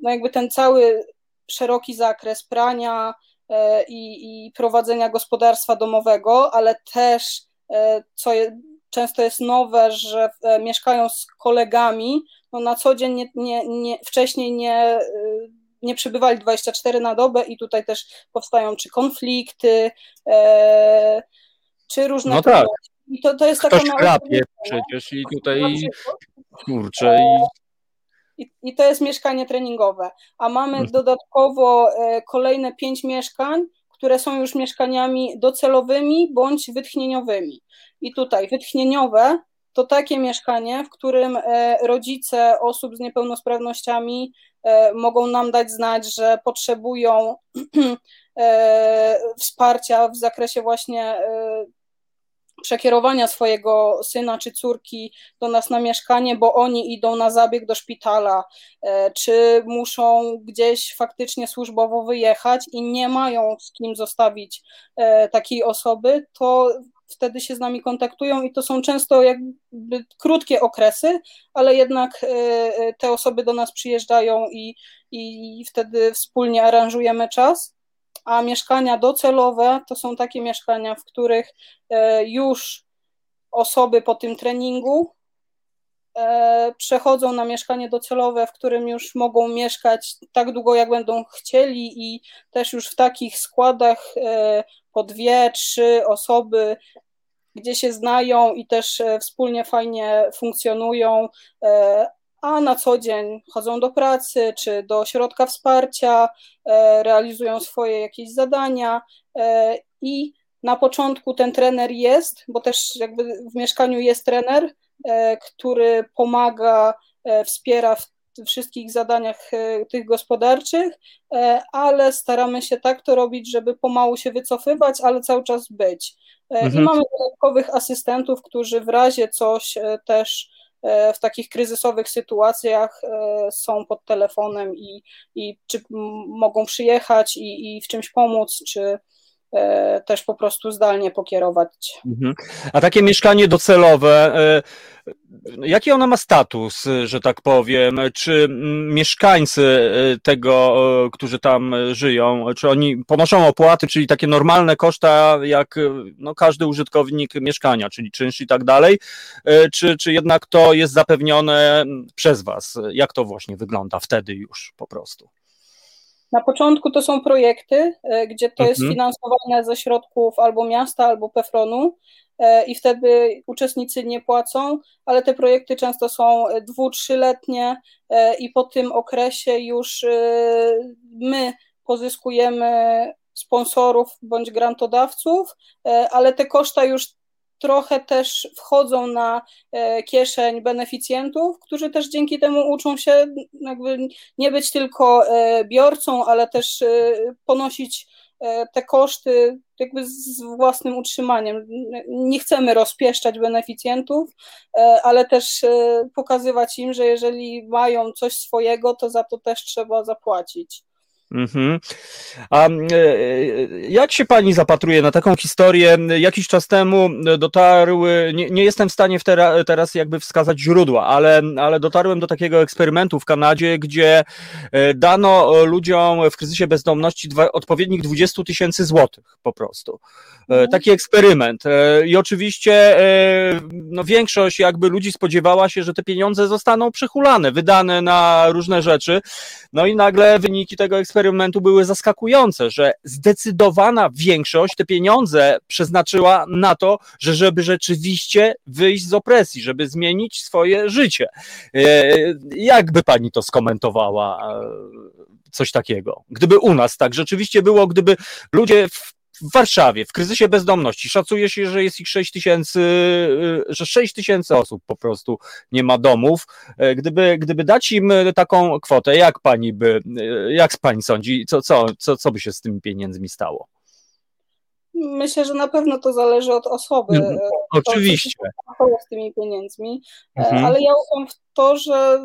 No jakby ten cały szeroki zakres prania, E, i, i prowadzenia gospodarstwa domowego, ale też, e, co je, często jest nowe, że e, mieszkają z kolegami, no na co dzień nie, nie, nie, wcześniej nie, nie przybywali 24 na dobę i tutaj też powstają czy konflikty, czy różne... No tak. I to, to jest Ktoś taka chrapie przecież i tutaj kurczę i i, i to jest mieszkanie treningowe. A mamy mhm. dodatkowo e, kolejne pięć mieszkań, które są już mieszkaniami docelowymi bądź wytchnieniowymi. I tutaj wytchnieniowe to takie mieszkanie, w którym e, rodzice osób z niepełnosprawnościami e, mogą nam dać znać, że potrzebują wsparcia w zakresie właśnie przekierowania swojego syna czy córki do nas na mieszkanie, bo oni idą na zabieg do szpitala, e, czy muszą gdzieś faktycznie służbowo wyjechać i nie mają z kim zostawić e, takiej osoby, to wtedy się z nami kontaktują i to są często jakby krótkie okresy, ale jednak e, te osoby do nas przyjeżdżają i, i wtedy wspólnie aranżujemy czas a mieszkania docelowe to są takie mieszkania, w których e, już osoby po tym treningu e, przechodzą na mieszkanie docelowe, w którym już mogą mieszkać tak długo, jak będą chcieli i też już w takich składach e, po dwie, trzy osoby, gdzie się znają i też wspólnie fajnie funkcjonują, a na co dzień chodzą do pracy czy do ośrodka wsparcia, e, realizują swoje jakieś zadania e, i na początku ten trener jest, bo też jakby w mieszkaniu jest trener, e, który pomaga, wspiera w wszystkich zadaniach tych gospodarczych, ale staramy się tak to robić, żeby pomału się wycofywać, ale cały czas być. Mhm. I mamy dodatkowych asystentów, którzy w razie coś też w takich kryzysowych sytuacjach e, są pod telefonem i, i czy mogą przyjechać i, i w czymś pomóc, czy e, też po prostu zdalnie pokierować. Mhm. A takie mieszkanie docelowe, Jaki ona ma status, że tak powiem? Czy mieszkańcy y, tego, którzy tam żyją, czy oni ponoszą opłaty, czyli takie normalne koszta, jak no, każdy użytkownik mieszkania, czyli czynsz i tak dalej, czy, czy jednak to jest zapewnione przez Was? Jak to właśnie wygląda wtedy już po prostu? Na początku to są projekty, gdzie to jest Mhm. finansowane ze środków albo miasta, albo PEFRON-u e, i wtedy uczestnicy nie płacą, ale te projekty często są dwu, trzyletnie e, i po tym okresie już e, my pozyskujemy sponsorów bądź grantodawców, e, ale te koszta już trochę też wchodzą na e, kieszeń beneficjentów, którzy też dzięki temu uczą się nie być tylko e, biorcą, ale też e, ponosić te koszty jakby z własnym utrzymaniem. Nie chcemy rozpieszczać beneficjentów, ale też pokazywać im, że jeżeli mają coś swojego, to za to też trzeba zapłacić. Mhm. A e, jak się pani zapatruje na taką historię? Jakiś czas temu dotarły, nie, nie jestem w stanie w tera, teraz jakby wskazać źródła, ale, ale dotarłem do takiego eksperymentu w Kanadzie, gdzie e, dano ludziom w kryzysie bezdomności dwa, odpowiednik 20 tysięcy złotych po prostu. E, Taki eksperyment. E, I oczywiście e, no, większość jakby ludzi spodziewała się, że te pieniądze zostaną przechulane, wydane na różne rzeczy. No i nagle wyniki tego eksperymentu były zaskakujące, że zdecydowana większość te pieniądze przeznaczyła na to, że żeby rzeczywiście wyjść z opresji, żeby zmienić swoje życie. E, Jak by pani to skomentowała? e, Coś takiego. Gdyby u nas tak rzeczywiście było, gdyby ludzie w w Warszawie, w kryzysie bezdomności, szacuje się, że jest ich 6 tysięcy, y, że 6 tysięcy osób po prostu nie ma domów. E, Gdyby, gdyby dać im y, taką kwotę, jak pani by, y, jak pani sądzi, co, co, co, co by się z tymi pieniędzmi stało? Myślę, że na pewno to zależy od osoby. E, to, co Oczywiście. stało z tymi pieniędzmi, E, Mhm. ale ja ufam w to, że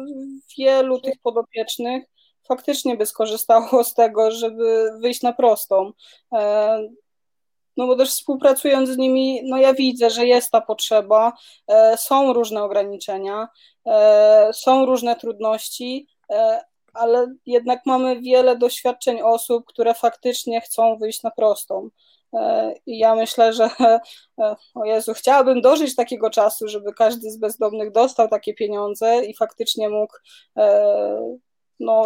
wielu tych podopiecznych faktycznie by skorzystało z tego, żeby wyjść na prostą. No bo też współpracując z nimi, no ja widzę, że jest ta potrzeba, e, są różne ograniczenia, e, są różne trudności, e, ale jednak mamy wiele doświadczeń osób, które faktycznie chcą wyjść na prostą. I ja myślę, że o Jezu, chciałabym dożyć takiego czasu, żeby każdy z bezdomnych dostał takie pieniądze i faktycznie mógł, no,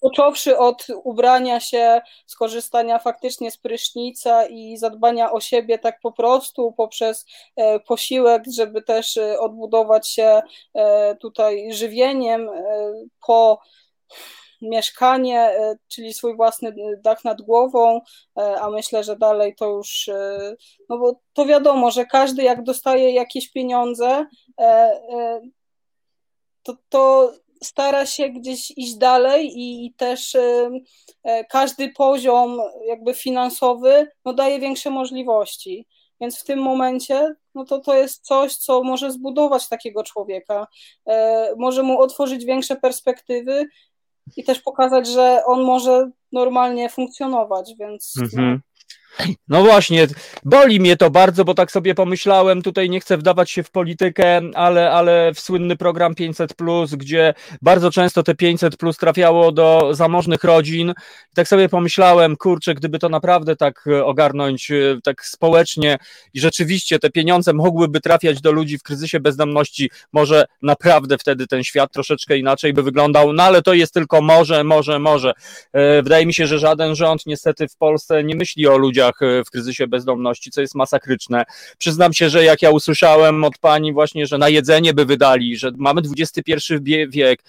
począwszy od ubrania się, skorzystania faktycznie z prysznica i zadbania o siebie tak po prostu poprzez e, posiłek, żeby też e, odbudować się e, tutaj żywieniem, po mieszkanie, czyli swój własny dach nad głową, a myślę, że dalej to już, no bo to wiadomo, że każdy jak dostaje jakieś pieniądze, to, to stara się gdzieś iść dalej i, i też e, e, każdy poziom jakby finansowy no, daje większe możliwości. Więc w tym momencie no to, to jest coś, co może zbudować takiego człowieka, e, może mu otworzyć większe perspektywy i też pokazać, że on może normalnie funkcjonować, więc Mhm. No właśnie, boli mnie to bardzo, bo tak sobie pomyślałem, tutaj nie chcę wdawać się w politykę, ale, ale w słynny program 500, gdzie bardzo często te 500 plus trafiało do zamożnych rodzin. Tak sobie pomyślałem, kurczę, gdyby to naprawdę tak e, ogarnąć, e, tak społecznie i rzeczywiście te pieniądze mogłyby trafiać do ludzi w kryzysie bezdomności, może naprawdę wtedy ten świat troszeczkę inaczej by wyglądał, no ale to jest tylko może, może, może. E, Wydaje mi się, że żaden rząd niestety w Polsce nie myśli o ludziach e, w kryzysie bezdomności, co jest masakryczne. Przyznam się, że jak ja usłyszałem od pani właśnie, że na jedzenie by wydali, że mamy XXI wie- wiek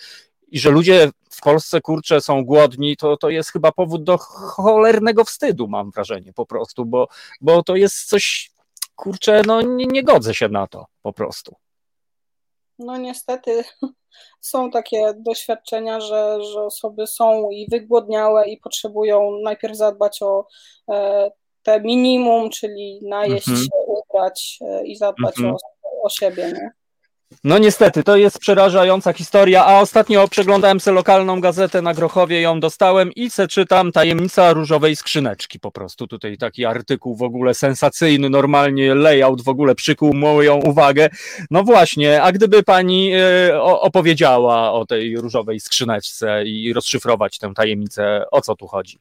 i że ludzie w Polsce kurczę są głodni, to, to jest chyba powód do cholernego wstydu, mam wrażenie po prostu, bo, bo to jest coś, kurczę, no nie, nie godzę się na to po prostu. no niestety są takie doświadczenia, że, że osoby są i wygłodniałe i potrzebują najpierw zadbać o e, te minimum, czyli najeść Mhm. się, ubrać i zadbać Mhm. o, o siebie, nie? No niestety, to jest przerażająca historia, a ostatnio przeglądałem sobie lokalną gazetę na Grochowie, ją dostałem i se czytam Tajemnica różowej skrzyneczki po prostu. Tutaj taki artykuł w ogóle sensacyjny, normalnie layout w ogóle przykuł moją uwagę. No właśnie, a gdyby pani e, opowiedziała o tej różowej skrzyneczce i rozszyfrować tę tajemnicę, o co tu chodzi?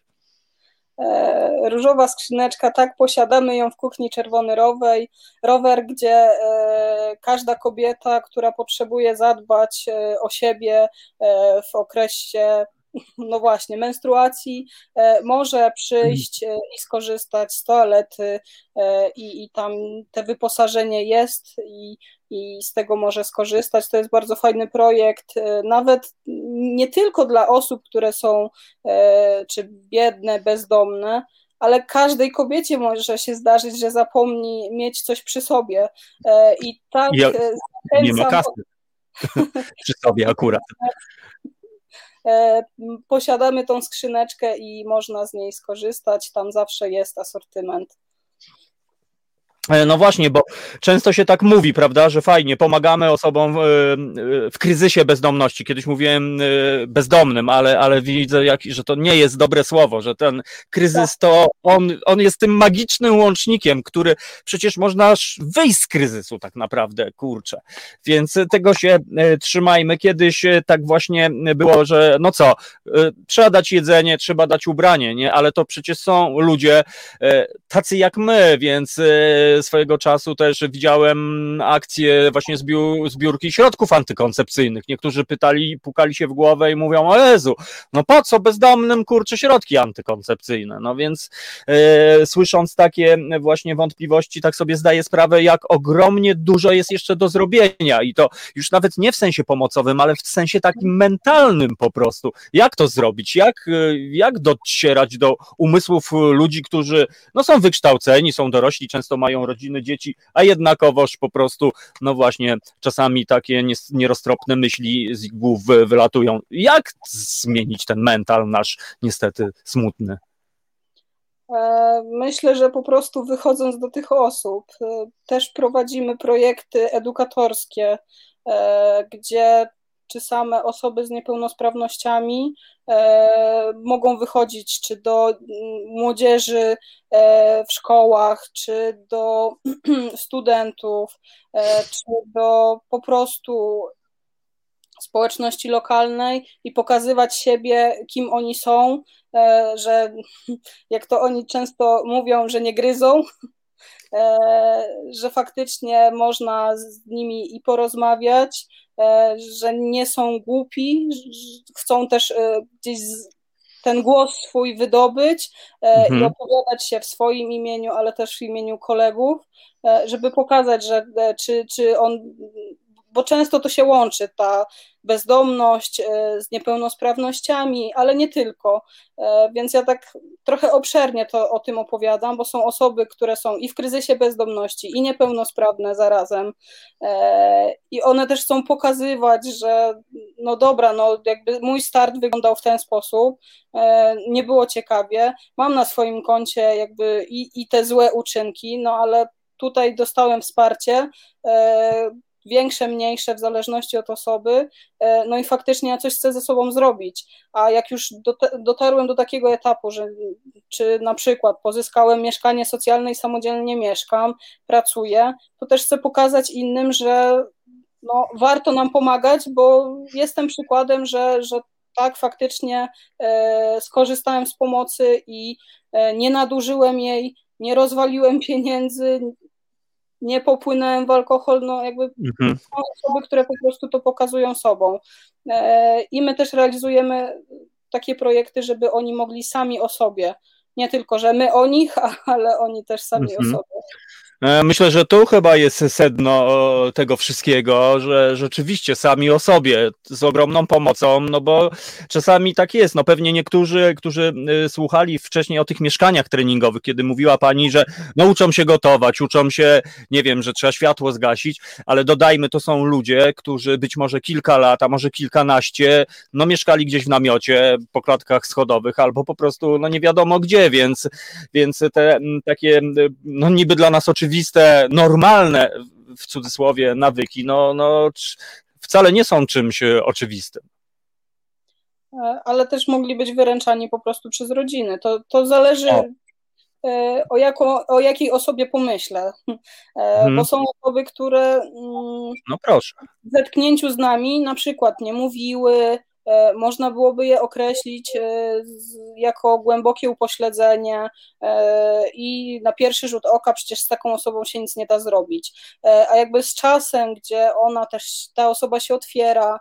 E, Różowa skrzyneczka, tak, posiadamy ją w kuchni Czerwony Rowej, rower, gdzie e, każda kobieta, która potrzebuje zadbać e, o siebie w okresie no właśnie, menstruacji, może przyjść i skorzystać z toalety i, i tam te wyposażenie jest i, i z tego może skorzystać. To jest bardzo fajny projekt, nawet nie tylko dla osób, które są czy biedne, bezdomne, ale każdej kobiecie może się zdarzyć, że zapomni mieć coś przy sobie. E, I tak ja, nie ma kasy przy sobie akurat. E, posiadamy tą skrzyneczkę i można z niej skorzystać. Tam zawsze jest asortyment. E, no właśnie, bo często się tak mówi, prawda, że fajnie, pomagamy osobom w kryzysie bezdomności. Kiedyś mówiłem bezdomnym, ale, ale widzę, jak, że to nie jest dobre słowo, że ten kryzys to on, on jest tym magicznym łącznikiem, który przecież można wyjść z kryzysu tak naprawdę, kurczę. Więc tego się e, trzymajmy. Kiedyś e, tak właśnie było, że no co, trzeba dać jedzenie, trzeba dać ubranie, nie? Ale to przecież są ludzie tacy jak my, więc swojego czasu też widziałem akcję właśnie zbiór, zbiórki środków antykoncepcyjnych. Niektórzy pytali, pukali się w głowę i mówią, o Jezu, no po co bezdomnym kurczę środki antykoncepcyjne? No więc e, słysząc takie właśnie wątpliwości, tak sobie zdaję sprawę, jak ogromnie dużo jest jeszcze do zrobienia i to już nawet nie w sensie pomocowym, ale w sensie takim mentalnym po prostu. Jak to zrobić? Jak, e, jak docierać do umysłów ludzi, którzy no, są wykształceni, są dorośli, często mają rodziny, dzieci, a jednakowoż po prostu, no właśnie, czasami takie nieroztropne myśli z ich głów wylatują. Jak zmienić ten mental nasz niestety smutny? E, myślę, że po prostu wychodząc do tych osób, e, też prowadzimy projekty edukatorskie, e, gdzie czy same osoby z niepełnosprawnościami e, mogą wychodzić, czy do mm, młodzieży e, w szkołach, czy do studentów, e, czy do po prostu społeczności lokalnej i pokazywać siebie, kim oni są, e, że jak to oni często mówią, że nie gryzą, e, że faktycznie można z nimi i porozmawiać, że nie są głupi, chcą też e, gdzieś ten głos swój wydobyć e, mhm. i opowiadać się w swoim imieniu, ale też w imieniu kolegów, żeby pokazać, że czy, czy on bo często to się łączy, ta bezdomność e, z niepełnosprawnościami, ale nie tylko. E, więc ja tak trochę obszernie to o tym opowiadam, bo są osoby, które są i w kryzysie bezdomności, i niepełnosprawne zarazem. E, I one też chcą pokazywać, że no dobra, no jakby mój start wyglądał w ten sposób, nie było ciekawie. Mam na swoim koncie jakby i, i te złe uczynki, no ale tutaj dostałem wsparcie, większe, mniejsze, w zależności od osoby, e, no i faktycznie ja coś chcę ze sobą zrobić, a jak już dotarłem do takiego etapu, że czy na przykład pozyskałem mieszkanie socjalne i samodzielnie mieszkam, pracuję, to też chcę pokazać innym, że no, warto nam pomagać, bo jestem przykładem, że, że tak, faktycznie e, skorzystałem z pomocy i e, nie nadużyłem jej, nie rozwaliłem pieniędzy, nie popłynąłem w alkohol, no jakby mhm. są osoby, które po prostu to pokazują sobą. E, I my też realizujemy takie projekty, żeby oni mogli sami o sobie, nie tylko, że my o nich, ale oni też sami mhm. o sobie. E, myślę, że tu chyba jest sedno tego wszystkiego, że rzeczywiście sami o sobie z ogromną pomocą, no bo czasami tak jest. No pewnie niektórzy, którzy y, słuchali wcześniej o tych mieszkaniach treningowych, kiedy mówiła pani, że no uczą się gotować, uczą się, nie wiem, że trzeba światło zgasić, ale dodajmy, to są ludzie, którzy być może kilka lat, a może kilkanaście, no mieszkali gdzieś w namiocie, po klatkach schodowych, albo po prostu, no nie wiadomo gdzie, więc, więc te takie, no niby dla nas oczywiste oczywiste, normalne w cudzysłowie nawyki, no, no wcale nie są czymś e, oczywistym. E, ale też mogli być wyręczani po prostu przez rodziny. To, to zależy o, e, o, jako, o jakiej osobie pomyślę. Hmm. Bo są osoby, które no proszę. w zetknięciu z nami na przykład nie mówiły, można byłoby je określić jako głębokie upośledzenie i na pierwszy rzut oka przecież z taką osobą się nic nie da zrobić. A jakby z czasem, gdzie ona też, ta osoba się otwiera,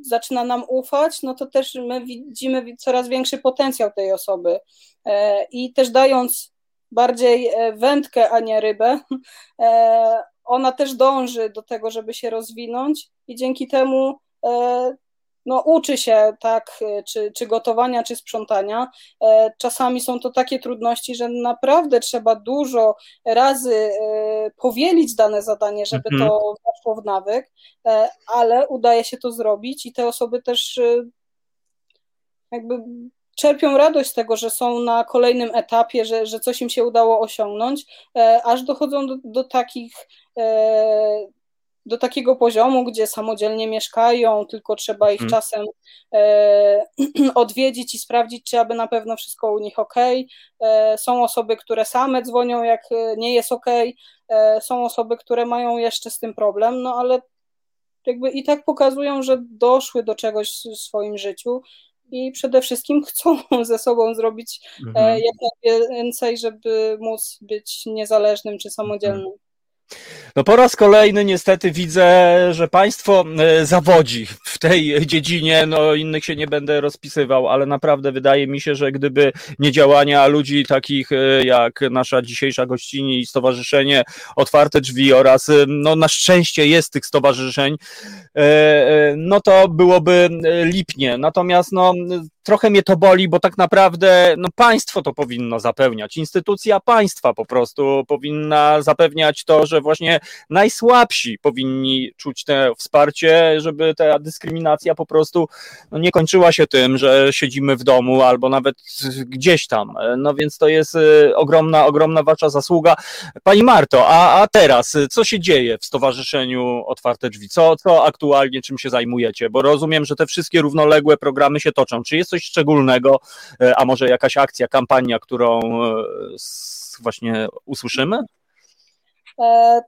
zaczyna nam ufać, no to też my widzimy coraz większy potencjał tej osoby. I też dając bardziej wędkę, a nie rybę, ona też dąży do tego, żeby się rozwinąć i dzięki temu e, no, uczy się tak, czy, czy gotowania, czy sprzątania. E, czasami są to takie trudności, że naprawdę trzeba dużo razy e, powielić dane zadanie, żeby mhm. to weszło w nawyk, ale udaje się to zrobić i te osoby też jakby czerpią radość z tego, że są na kolejnym etapie, że, że coś im się udało osiągnąć, e, aż dochodzą do, do takich e, do takiego poziomu, gdzie samodzielnie mieszkają, tylko trzeba ich hmm. czasem e, odwiedzić i sprawdzić, czy aby na pewno wszystko u nich ok. E, są osoby, które same dzwonią, jak nie jest ok. E, są osoby, które mają jeszcze z tym problem, no ale jakby i tak pokazują, że doszły do czegoś w swoim życiu i przede wszystkim chcą ze sobą zrobić e, mhm. jak najwięcej, żeby móc być niezależnym czy samodzielnym. No po raz kolejny niestety widzę, że państwo e, zawodzi w tej dziedzinie, no innych się nie będę rozpisywał, ale naprawdę wydaje mi się, że gdyby nie działania ludzi takich e, jak nasza dzisiejsza gościni i stowarzyszenie Otwarte Drzwi oraz no na szczęście jest tych stowarzyszeń, no to byłoby lipnie. Natomiast no trochę mnie to boli, bo tak naprawdę no, państwo to powinno zapewniać. Instytucja państwa po prostu powinna zapewniać to, że właśnie najsłabsi powinni czuć te wsparcie, żeby ta dyskryminacja po prostu no, nie kończyła się tym, że siedzimy w domu albo nawet gdzieś tam. No więc to jest y, ogromna, ogromna wasza zasługa. Pani Marto, a, a teraz co się dzieje w Stowarzyszeniu Otwarte Drzwi? Co, co aktualnie, czym się zajmujecie? Bo rozumiem, że te wszystkie równoległe programy się toczą. Czy jest coś szczególnego, e, a może jakaś akcja, kampania, którą e, właśnie usłyszymy? E,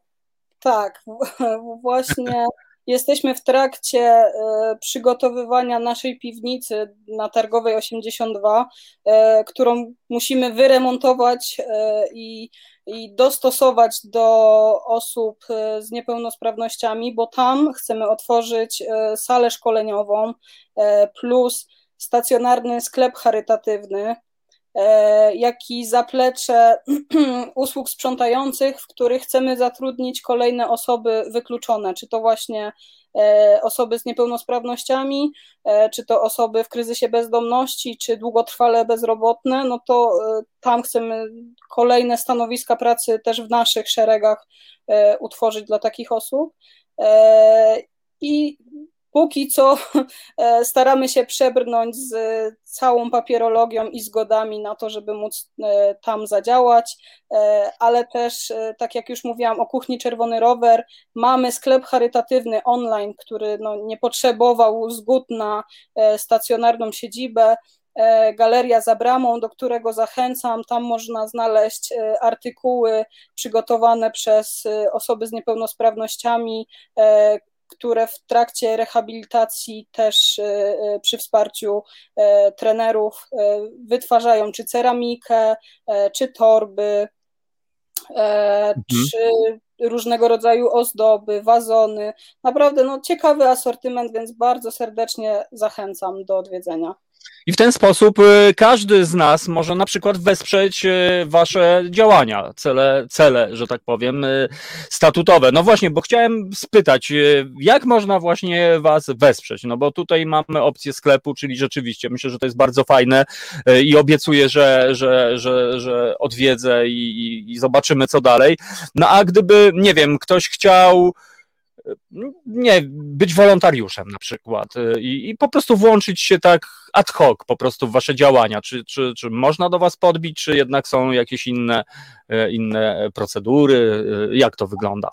tak, właśnie jesteśmy w trakcie e, przygotowywania naszej piwnicy na Targowej 82, e, którą musimy wyremontować i, i dostosować do osób z niepełnosprawnościami, bo tam chcemy otworzyć salę szkoleniową plus stacjonarny sklep charytatywny, e, jak i zaplecze usług sprzątających, w których chcemy zatrudnić kolejne osoby wykluczone, czy to właśnie e, osoby z niepełnosprawnościami, e, czy to osoby w kryzysie bezdomności, czy długotrwale bezrobotne, no to tam chcemy kolejne stanowiska pracy też w naszych szeregach utworzyć dla takich osób. I Póki co e, staramy się przebrnąć z całą papierologią i zgodami na to, żeby móc e, tam zadziałać, e, ale też, tak jak już mówiłam o Kuchni Czerwony Rower, mamy sklep charytatywny online, który no, nie potrzebował zgód na stacjonarną siedzibę, Galeria za bramą, do którego zachęcam. Tam można znaleźć artykuły przygotowane przez osoby z niepełnosprawnościami, które w trakcie rehabilitacji też e, e, przy wsparciu e, trenerów wytwarzają czy ceramikę, czy torby, mhm. czy różnego rodzaju ozdoby, wazony. Naprawdę no, ciekawy asortyment, więc bardzo serdecznie zachęcam do odwiedzenia. I w ten sposób y, każdy z nas może na przykład wesprzeć y, wasze działania, cele, cele, że tak powiem, y, statutowe. No właśnie, bo chciałem spytać, jak można właśnie was wesprzeć? No bo tutaj mamy opcję sklepu, czyli rzeczywiście myślę, że to jest bardzo fajne i obiecuję, że, że, że, że odwiedzę i, i, i zobaczymy co dalej. No a gdyby, nie wiem, ktoś chciał nie, być wolontariuszem na przykład y, i, i, po prostu włączyć się tak ad hoc po prostu w wasze działania. Czy, czy, czy można do was podbić, czy jednak są jakieś inne, y, inne procedury? Y, jak to wygląda?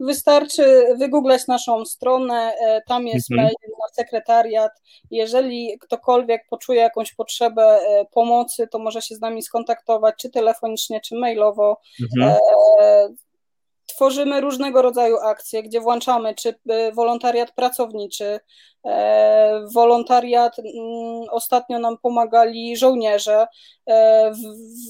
Wystarczy wygooglać naszą stronę, e, tam jest mhm. mail na sekretariat. Jeżeli ktokolwiek poczuje jakąś potrzebę e, pomocy, to może się z nami skontaktować, czy telefonicznie, czy mailowo. Mhm. E, tworzymy różnego rodzaju akcje, gdzie włączamy czy wolontariat pracowniczy, wolontariat, mm, ostatnio nam pomagali żołnierze w,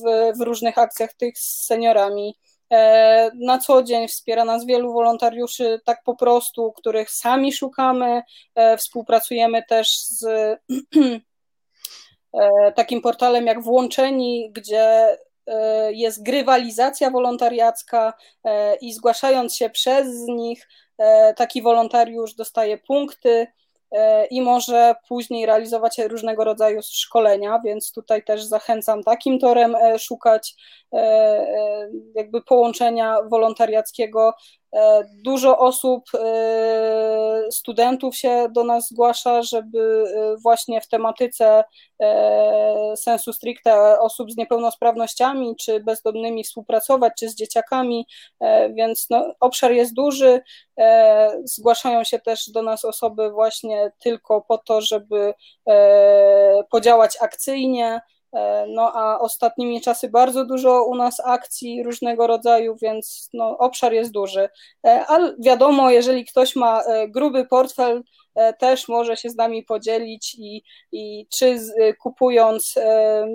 w, w różnych akcjach tych z seniorami. E, na co dzień wspiera nas wielu wolontariuszy, tak po prostu, których sami szukamy. E, współpracujemy też z e, takim portalem jak Włączeni, gdzie jest grywalizacja wolontariacka i zgłaszając się przez nich, taki wolontariusz dostaje punkty E, i może później realizować różnego rodzaju szkolenia, więc tutaj też zachęcam takim torem e, szukać e, jakby połączenia wolontariackiego E, dużo osób, e, studentów się do nas zgłasza, żeby e, właśnie w tematyce sensu stricte osób z niepełnosprawnościami czy bezdomnymi współpracować, czy z dzieciakami, więc no, obszar jest duży. Zgłaszają się też do nas osoby właśnie tylko po to, żeby podziałać akcyjnie, E, no a ostatnimi czasy bardzo dużo u nas akcji różnego rodzaju, więc no, obszar jest duży. E, ale wiadomo, jeżeli ktoś ma e, gruby portfel, E, też może się z nami podzielić i, i czy z, e, kupując e,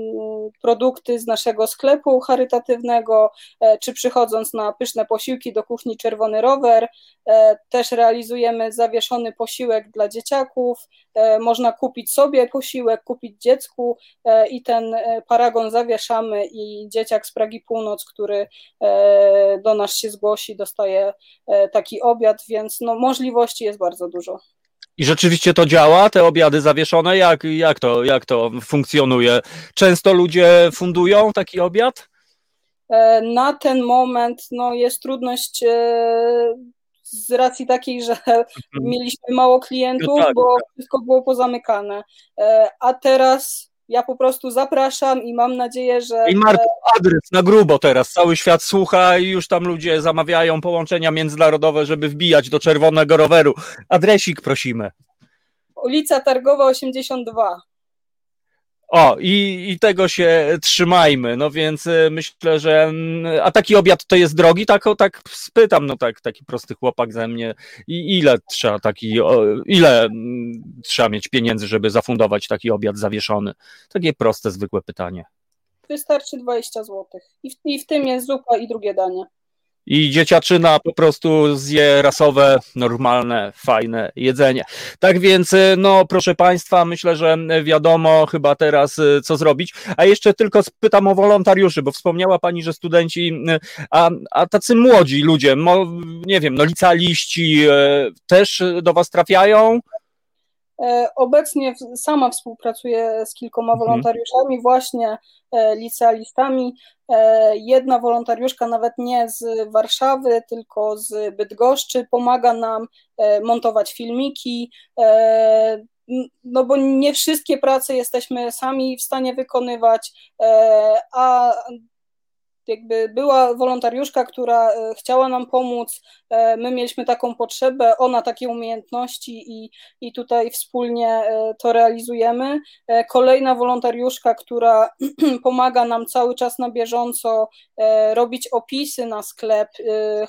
produkty z naszego sklepu charytatywnego, czy przychodząc na pyszne posiłki do kuchni Czerwony Rower, też realizujemy zawieszony posiłek dla dzieciaków, można kupić sobie posiłek, kupić dziecku i ten paragon zawieszamy i dzieciak z Pragi Północ, który do nas się zgłosi, dostaje taki obiad, więc no, możliwości jest bardzo dużo. I rzeczywiście to działa, te obiady zawieszone? Jak, jak, to, jak to funkcjonuje? Często ludzie fundują taki obiad? E, na ten moment no, jest trudność e, z racji takiej, że mieliśmy mało klientów, no tak, bo tak. wszystko było pozamykane. E, a teraz ja po prostu zapraszam i mam nadzieję, że. I Marta, adres na grubo teraz. Cały świat słucha i już tam ludzie zamawiają połączenia międzynarodowe, żeby wbijać do czerwonego roweru. Adresik prosimy. Ulica Targowa 82. O, i, i tego się trzymajmy. No więc y, myślę, że. Mm, a taki obiad to jest drogi? Tak, o, tak spytam, no tak, taki prosty chłopak ze mnie. I ile trzeba taki, o, ile mm, trzeba mieć pieniędzy, żeby zafundować taki obiad zawieszony? Takie proste, zwykłe pytanie. Wystarczy 20 zł. I w, I w tym jest zupa i drugie danie i dzieciaczyna po prostu zje rasowe, normalne, fajne jedzenie. Tak więc, y, no proszę Państwa, myślę, że wiadomo chyba teraz, y, co zrobić. A jeszcze tylko spytam o wolontariuszy, bo wspomniała Pani, że studenci, y, a, a tacy młodzi ludzie, nie wiem, no licealiści też do Was trafiają? E, obecnie sama współpracuję z kilkoma mhm. wolontariuszami, właśnie e, licealistami. E, jedna wolontariuszka, nawet nie z Warszawy, tylko z Bydgoszczy, pomaga nam montować filmiki. No bo nie wszystkie prace jesteśmy sami w stanie wykonywać, a jakby była wolontariuszka, która e, chciała nam pomóc, e, my mieliśmy taką potrzebę, ona takie umiejętności i, i tutaj wspólnie e, to realizujemy. Kolejna wolontariuszka, która pomaga nam cały czas na bieżąco robić opisy na sklep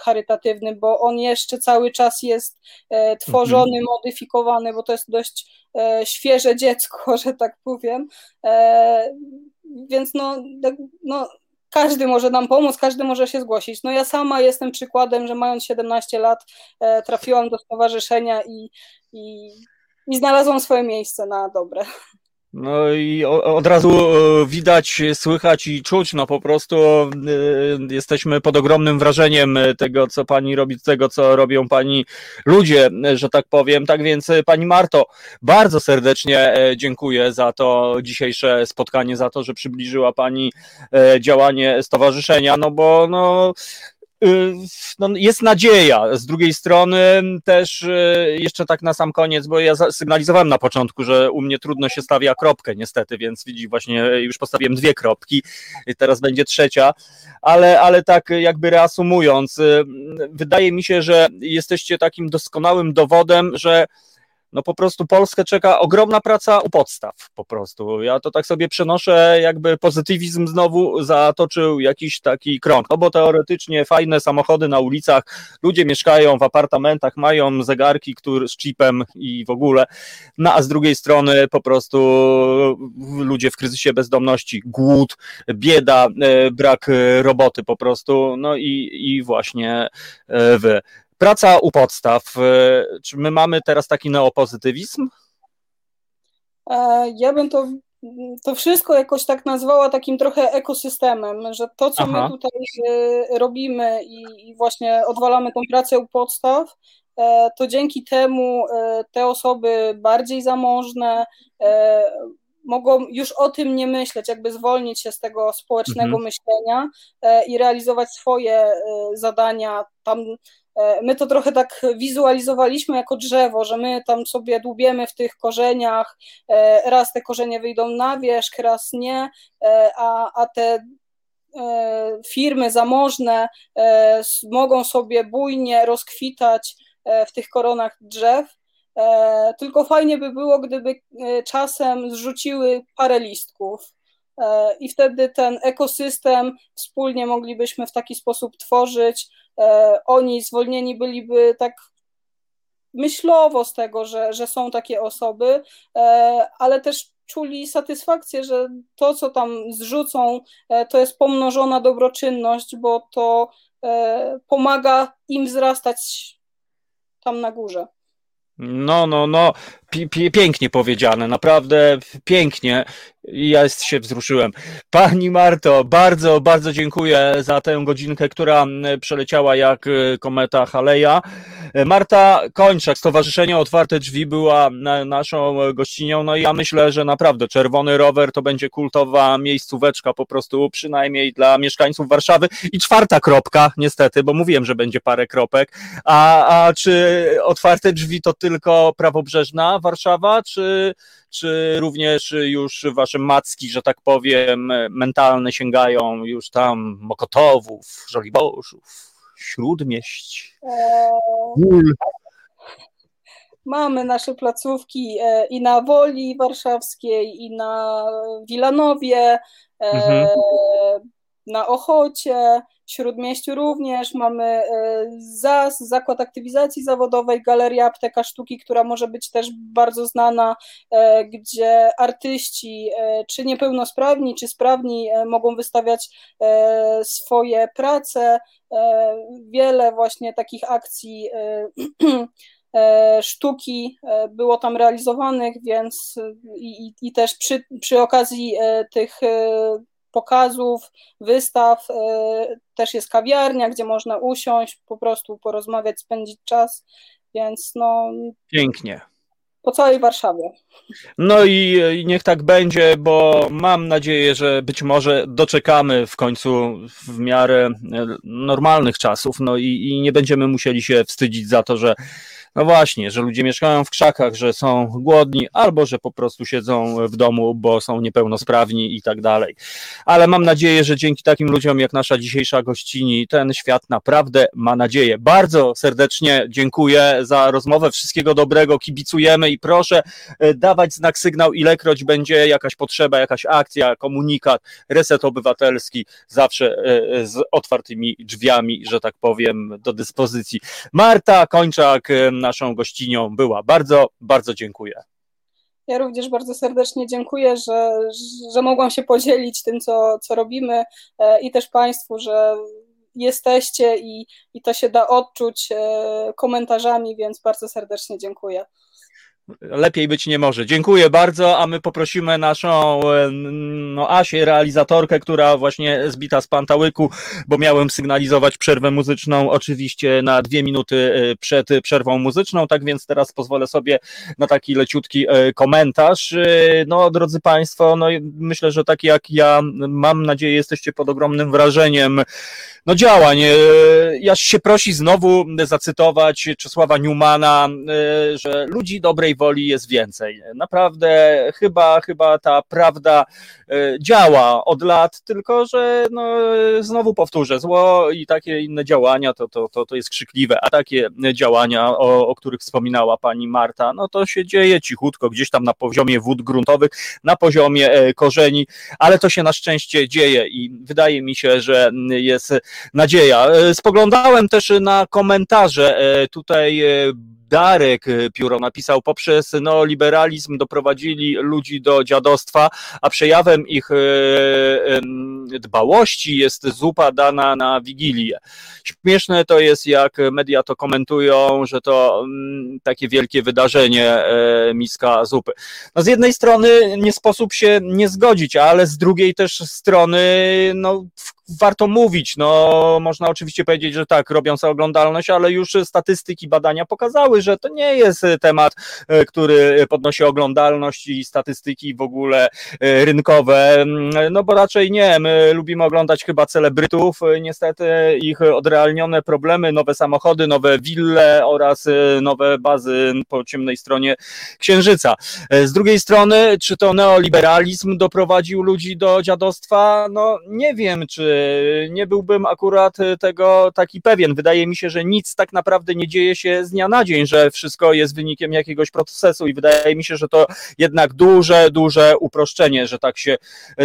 charytatywny, bo on jeszcze cały czas jest tworzony, mhm. modyfikowany, bo to jest dość świeże dziecko, że tak powiem. Więc no, no każdy może nam pomóc, każdy może się zgłosić. No ja sama jestem przykładem, że mając 17 lat e, trafiłam do stowarzyszenia i, i, i znalazłam swoje miejsce na dobre. No i od razu e, widać, słychać i czuć, no po prostu e, jesteśmy pod ogromnym wrażeniem tego, co pani robi, tego, co robią pani ludzie, że tak powiem. Tak więc pani Marto, bardzo serdecznie e, dziękuję za to dzisiejsze spotkanie, za to, że przybliżyła pani działanie stowarzyszenia, no bo no no, jest nadzieja. Z drugiej strony też y, jeszcze tak na sam koniec, bo ja sygnalizowałem na początku, że u mnie trudno się stawia kropkę niestety, więc widzi właśnie już postawiłem dwie kropki, teraz będzie trzecia, ale, ale tak jakby reasumując, y, wydaje mi się, że jesteście takim doskonałym dowodem, że no po prostu Polskę czeka ogromna praca u podstaw po prostu. Ja to tak sobie przenoszę, jakby pozytywizm znowu zatoczył jakiś taki krąg, no bo teoretycznie fajne samochody na ulicach, ludzie mieszkają w apartamentach, mają zegarki który, z chipem i w ogóle, no a z drugiej strony po prostu ludzie w kryzysie bezdomności, głód, bieda, e, brak roboty po prostu, no i, i właśnie e, wy. Praca u podstaw. E, czy my mamy teraz taki neopozytywizm? E, ja bym to, to wszystko jakoś tak nazwała takim trochę ekosystemem, że to, co Aha. my tutaj e, robimy i, i właśnie odwalamy tą pracę u podstaw, to dzięki temu te osoby bardziej zamożne mogą już o tym nie myśleć, jakby zwolnić się z tego społecznego mhm. myślenia i realizować swoje zadania tam my to trochę tak wizualizowaliśmy jako drzewo, że my tam sobie dłubiemy w tych korzeniach, e, raz te korzenie wyjdą na wierzch, raz nie, e, a, a te firmy zamożne mogą sobie bujnie rozkwitać w tych koronach drzew. Tylko fajnie by było, gdyby czasem zrzuciły parę listków i wtedy ten ekosystem wspólnie moglibyśmy w taki sposób tworzyć, E, oni zwolnieni byliby tak myślowo z tego, że, że są takie osoby, e, ale też czuli satysfakcję, że to, co tam zrzucą, e, to jest pomnożona dobroczynność, bo to pomaga im wzrastać tam na górze. No, no, no, pięknie powiedziane, naprawdę pięknie. Ja się wzruszyłem. Pani Marto, bardzo, bardzo dziękuję za tę godzinkę, która przeleciała jak e, kometa Haleja. E, Marta Kończak, Stowarzyszenie Otwarte Drzwi była naszą gościnią. No i ja myślę, że naprawdę Czerwony Rower to będzie kultowa miejscóweczka po prostu, przynajmniej dla mieszkańców Warszawy. I czwarta kropka, niestety, bo mówiłem, że będzie parę kropek. A, a czy Otwarte Drzwi to tylko prawobrzeżna Warszawa, czy, czy również już wasze macki, że tak powiem, mentalne sięgają już tam Mokotowów, Żoliborzów, Śródmieść, Gól? Mamy nasze placówki e, i na Woli Warszawskiej, i na Wilanowie, e, mhm. Na Ochocie, Śródmieściu również mamy e, ZAS, Zakład Aktywizacji Zawodowej, Galeria Apteka Sztuki, która może być też bardzo znana, e, gdzie artyści, e, czy niepełnosprawni, czy sprawni, mogą wystawiać swoje prace. Wiele właśnie takich akcji sztuki było tam realizowanych, więc i, i też przy, przy okazji tych pokazów, wystaw. E, też jest kawiarnia, gdzie można usiąść, po prostu porozmawiać, spędzić czas, więc no. Pięknie. Po całej Warszawie. No i, i niech tak będzie, bo mam nadzieję, że być może doczekamy w końcu w miarę e, normalnych czasów, no i, i nie będziemy musieli się wstydzić za to, że no właśnie, że ludzie mieszkają w krzakach, że są głodni, albo że po prostu siedzą w domu, bo są niepełnosprawni i tak dalej. Ale mam nadzieję, że dzięki takim ludziom jak nasza dzisiejsza gościni, ten świat naprawdę ma nadzieję. Bardzo serdecznie dziękuję za rozmowę. Wszystkiego dobrego, kibicujemy i proszę e, dawać znak sygnał, ilekroć będzie jakaś potrzeba, jakaś akcja, komunikat, reset obywatelski, zawsze e, z otwartymi drzwiami, że tak powiem, do dyspozycji. Marta Kończak, naszą gościnią była. Bardzo, bardzo dziękuję. Ja również bardzo serdecznie dziękuję, że, że mogłam się podzielić tym, co, co robimy e, i też Państwu, że jesteście i, i to się da odczuć e, komentarzami, więc bardzo serdecznie dziękuję. Lepiej być nie może. Dziękuję bardzo, a my poprosimy naszą no, Asię, realizatorkę, która właśnie zbita z pantałyku, bo miałem sygnalizować przerwę muzyczną oczywiście na dwie minuty e, przed przerwą muzyczną, tak więc teraz pozwolę sobie na taki leciutki e, komentarz. E, no, drodzy Państwo, no, myślę, że tak jak ja, mam nadzieję, jesteście pod ogromnym wrażeniem no, działań. Ja się prosi znowu zacytować Czesława Newmana, że ludzi dobrej woli jest więcej. Naprawdę chyba, chyba ta prawda e, działa od lat, tylko że no, znowu powtórzę, zło i takie inne działania to, to, to, to jest krzykliwe, a takie działania, o, o których wspominała pani Marta, no to się dzieje cichutko, gdzieś tam na poziomie wód gruntowych, na poziomie e, korzeni, ale to się na szczęście dzieje i wydaje mi się, że jest nadzieja. E, spoglądałem też na komentarze tutaj Darek Pióro napisał, poprzez neoliberalizm doprowadzili ludzi do dziadostwa, a przejawem ich e, dbałości jest zupa dana na Wigilię. Śmieszne to jest, jak media to komentują, że to mm, takie wielkie wydarzenie, miska zupy. No z jednej strony nie sposób się nie zgodzić, ale z drugiej też strony no, warto mówić. No, można oczywiście powiedzieć, że tak, robią sobie oglądalność, ale już statystyki, badania pokazały, że to nie jest temat, e, który podnosi oglądalność i statystyki w ogóle e, rynkowe. No bo raczej nie. My lubimy oglądać chyba celebrytów, niestety ich odrealnione problemy, nowe samochody, nowe wille oraz e, nowe bazy po ciemnej stronie Księżyca. Z drugiej strony, czy to neoliberalizm doprowadził ludzi do dziadostwa? No nie wiem, czy nie byłbym akurat tego taki pewien. Wydaje mi się, że nic tak naprawdę nie dzieje się z dnia na dzień, że wszystko jest wynikiem jakiegoś procesu i wydaje mi się, że to jednak duże, duże uproszczenie, że tak się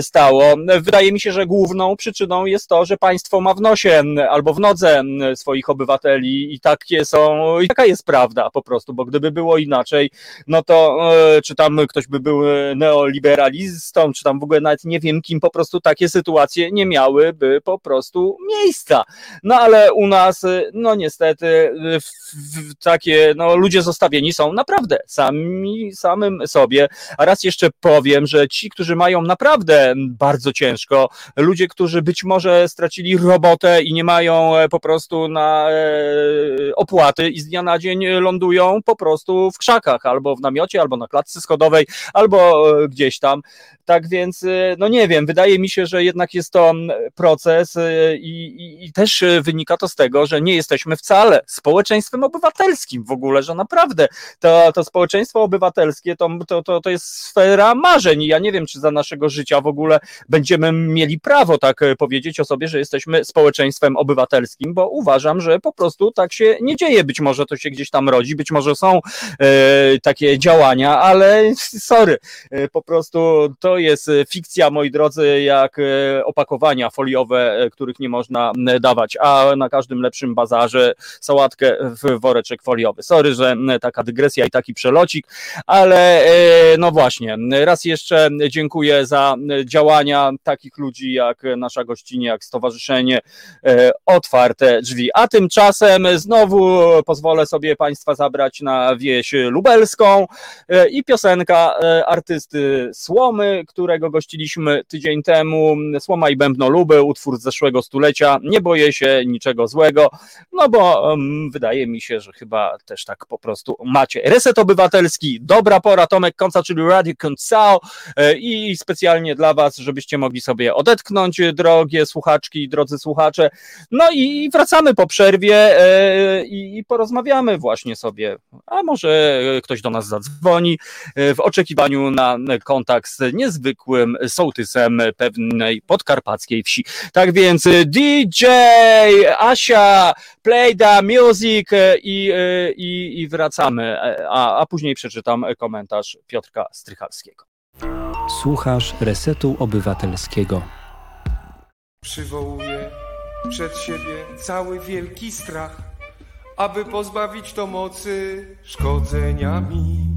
stało. Wydaje mi się, że główną przyczyną jest to, że państwo ma w nosie albo w nodze swoich obywateli i takie są, i taka jest prawda po prostu, bo gdyby było inaczej, no to e, czy tam ktoś by był neoliberalistą, czy tam w ogóle nawet nie wiem kim, po prostu takie sytuacje nie miałyby po prostu miejsca. No ale u nas, no niestety, w, w, takie, no ludzie zostawieni są naprawdę sami, samym sobie. A raz jeszcze powiem, że ci, którzy mają naprawdę bardzo ciężko, ludzie, którzy być może stracili robotę i nie mają e, po prostu na e, opłaty i z dnia na dzień lądują po prostu w krzakach, albo w namiocie, albo na klatce schodowej, albo e, gdzieś tam. Tak więc, no nie wiem, wydaje mi się, że jednak jest to proces i, i, i też wynika to z tego, że nie jesteśmy wcale społeczeństwem obywatelskim w ogóle, że naprawdę to, to społeczeństwo obywatelskie to, to, to, to jest sfera marzeń. Ja nie wiem, czy za naszego życia w ogóle będziemy mieli prawo tak powiedzieć o sobie, że jesteśmy społeczeństwem obywatelskim, bo uważam, że po prostu tak się nie dzieje. Być może to się gdzieś tam rodzi, być może są e, takie działania, ale sorry, e, po prostu to jest fikcja, moi drodzy, jak e, opakowania foliowe, e, których nie można dawać, a na każdym lepszym bazarze sałatkę w woreczek foliowy. Sorry, że taka dygresja i taki przelocik, ale e, no właśnie, raz jeszcze dziękuję za działania takich ludzi jak nasza gościnie, jak Stowarzyszenie Otwarte Drzwi. A tymczasem znowu pozwolę sobie Państwa zabrać na wieś lubelską i piosenka artysty Słomy, którego gościliśmy tydzień temu. Słoma i Bębno Luby, utwór z zeszłego stulecia. Nie boję się niczego złego, no bo um, wydaje mi się, że chyba też tak po prostu macie. Reset Obywatelski, dobra pora, Tomek Konca, czyli Radio Koncao e, i specjalnie dla Was, żebyście mogli sobie odetchnąć, drogie słuchaczki, drodzy słuchacze. No i wracamy po przerwie e, i porozmawiamy właśnie sobie, a może ktoś do nas zadzwoni e, w oczekiwaniu na kontakt z niezwykłym sołtysem pewnej podkarpackiej wsi. Tak więc DJ Asia, play the music i, y, i, i wracamy, a, a później przeczytam komentarz Piotrka Strychalskiego. Słuchasz Resetu Obywatelskiego. Przywołuję przed siebie cały wielki strach, aby pozbawić to mocy szkodzenia mi.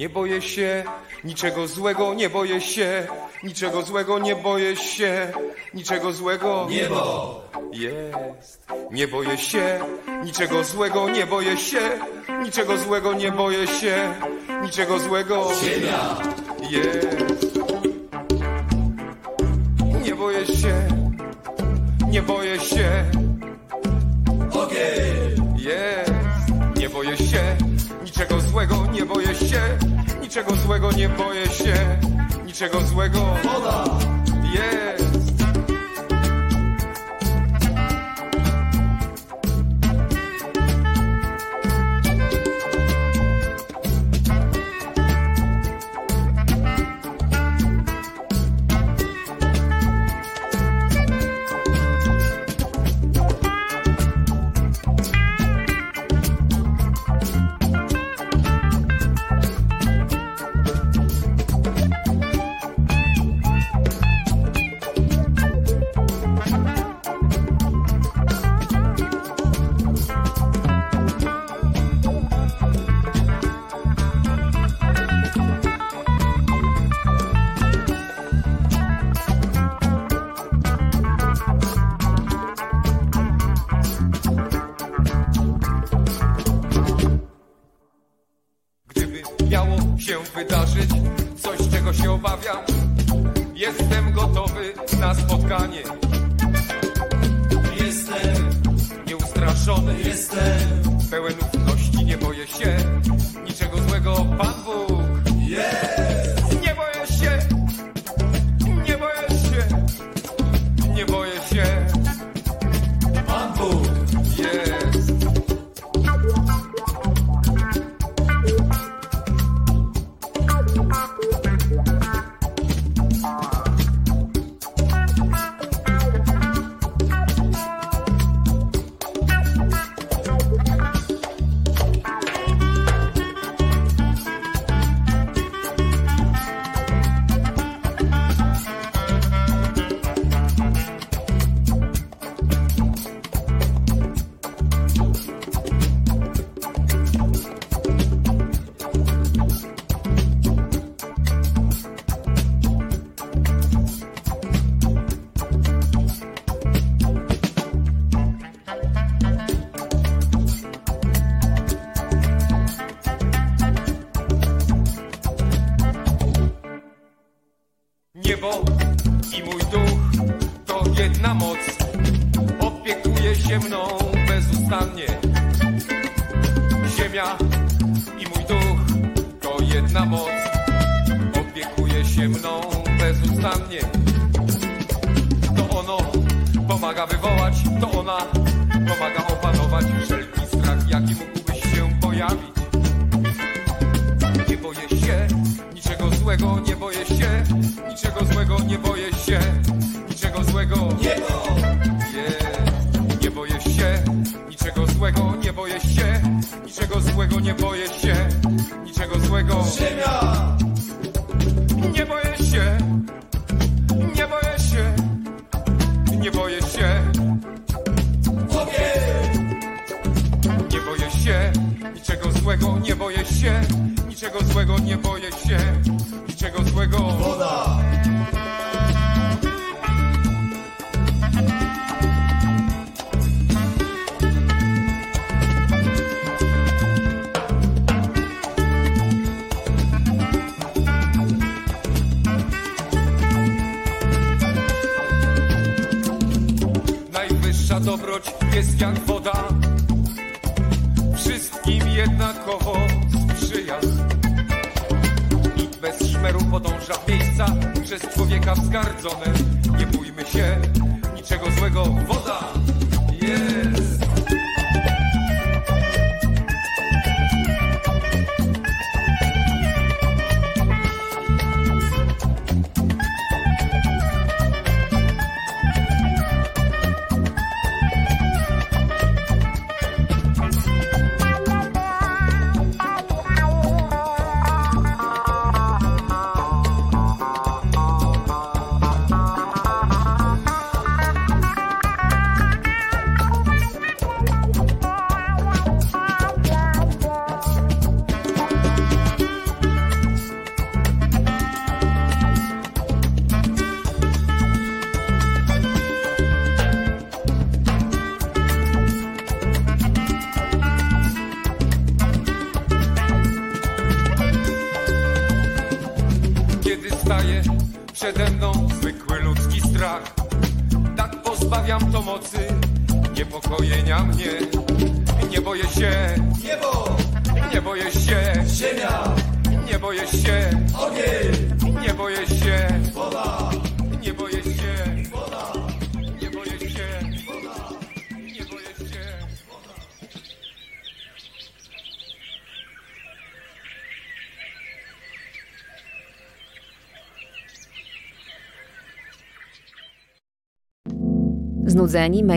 Nie boję się niczego złego, nie boję się niczego złego, nie boję się niczego złego. Niebo jest. Nie boję się niczego złego, nie boję się niczego złego, nie boję się niczego złego. Ziemia jest. Nie boję się, nie boję się. Ogień jest. Nie boję się niczego złego, nie boję się. Niczego złego nie boję się, niczego złego. Woda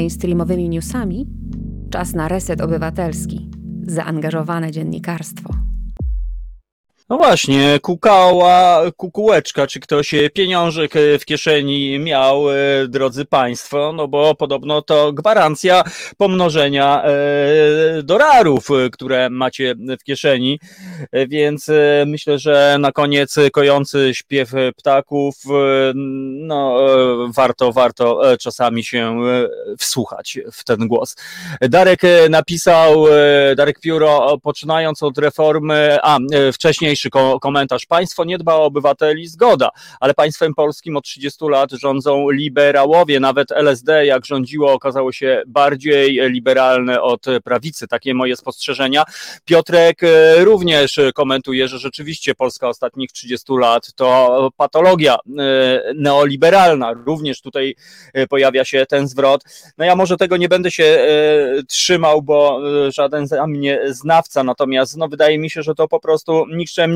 mainstreamowymi newsami, czas na reset obywatelski, zaangażowane dziennikarstwo właśnie, kukała kukułeczka, czy ktoś e, pieniążek e, w kieszeni miał, e, drodzy Państwo, no bo podobno to gwarancja pomnożenia dolarów, które macie w kieszeni, więc myślę, że na koniec kojący śpiew ptaków, no warto, warto czasami się wsłuchać w ten głos. Darek napisał, Darek Pióro, poczynając od reformy, a wcześniejszy ko komentarz. Państwo nie dba o obywateli, zgoda, ale państwem polskim od 30 lat rządzą liberałowie. Nawet LSD, jak rządziło, okazało się bardziej liberalne od prawicy. Takie moje spostrzeżenia. Piotrek również komentuje, że rzeczywiście Polska ostatnich 30 lat to patologia neoliberalna. Również tutaj pojawia się ten zwrot. No ja może tego nie będę się trzymał, bo żaden za mnie znawca, natomiast no, wydaje mi się, że to po prostu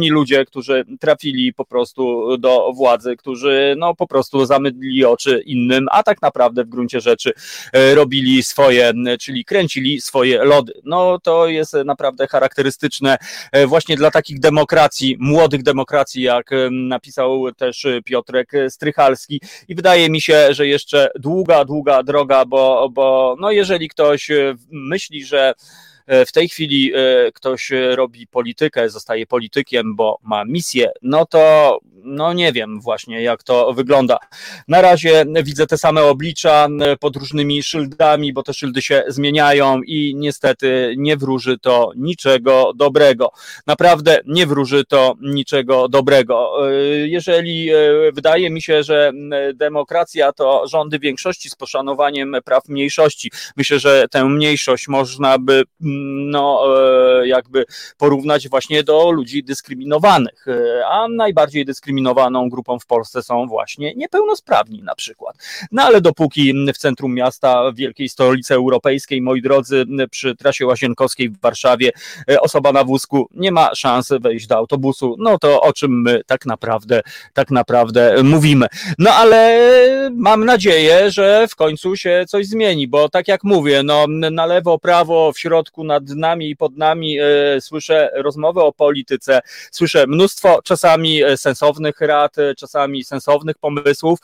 nikczemni ludzie, którzy trafili po prostu do władzy, którzy no po prostu zamydli oczy innym, a tak naprawdę w gruncie rzeczy e, robili swoje, czyli kręcili swoje lody. No to jest naprawdę charakterystyczne e, właśnie dla takich demokracji, młodych demokracji, jak e, napisał też Piotrek Strychalski i wydaje mi się, że jeszcze długa, długa droga, bo, bo no jeżeli ktoś myśli, że E, w tej chwili e, ktoś robi politykę, zostaje politykiem, bo ma misję, no to no nie wiem właśnie jak to wygląda. Na razie widzę te same oblicza e, pod różnymi szyldami, bo te szyldy się zmieniają i niestety nie wróży to niczego dobrego. Naprawdę nie wróży to niczego dobrego. Jeżeli wydaje mi się, że demokracja to rządy większości z poszanowaniem praw mniejszości, myślę, że tę mniejszość można by no, e, jakby porównać właśnie do ludzi dyskryminowanych. E, a najbardziej dyskryminowaną grupą w Polsce są właśnie niepełnosprawni na przykład. No ale dopóki w centrum miasta, w wielkiej stolicy europejskiej, moi drodzy, przy trasie Łazienkowskiej w Warszawie, e, osoba na wózku nie ma szans wejść do autobusu, no to o czym my tak naprawdę, tak naprawdę mówimy. No ale mam nadzieję, że w końcu się coś zmieni, bo tak jak mówię, no na lewo, prawo, w środku, nad nami i pod nami e, słyszę rozmowy o polityce, słyszę mnóstwo czasami e, sensownych rad, e, czasami sensownych pomysłów.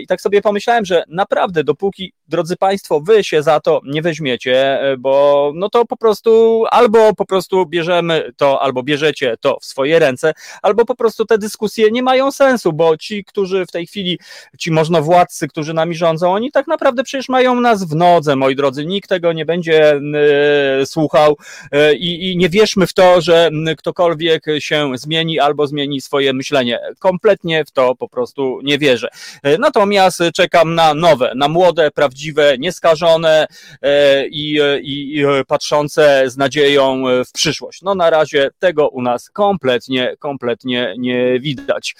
I tak sobie pomyślałem, że naprawdę dopóki, drodzy Państwo, wy się za to nie weźmiecie, bo no to po prostu albo po prostu bierzemy to, albo bierzecie to w swoje ręce, albo po prostu te dyskusje nie mają sensu, bo ci, którzy w tej chwili, ci można władcy, którzy nami rządzą, oni tak naprawdę przecież mają nas w nodze, moi drodzy, nikt tego nie będzie słuchał, E, i, i nie wierzmy w to, że ktokolwiek się zmieni albo zmieni swoje myślenie. Kompletnie w to po prostu nie wierzę. E, natomiast czekam na nowe, na młode, prawdziwe, nieskażone e, i, i, i patrzące z nadzieją w przyszłość. No na razie tego u nas kompletnie, kompletnie nie widać.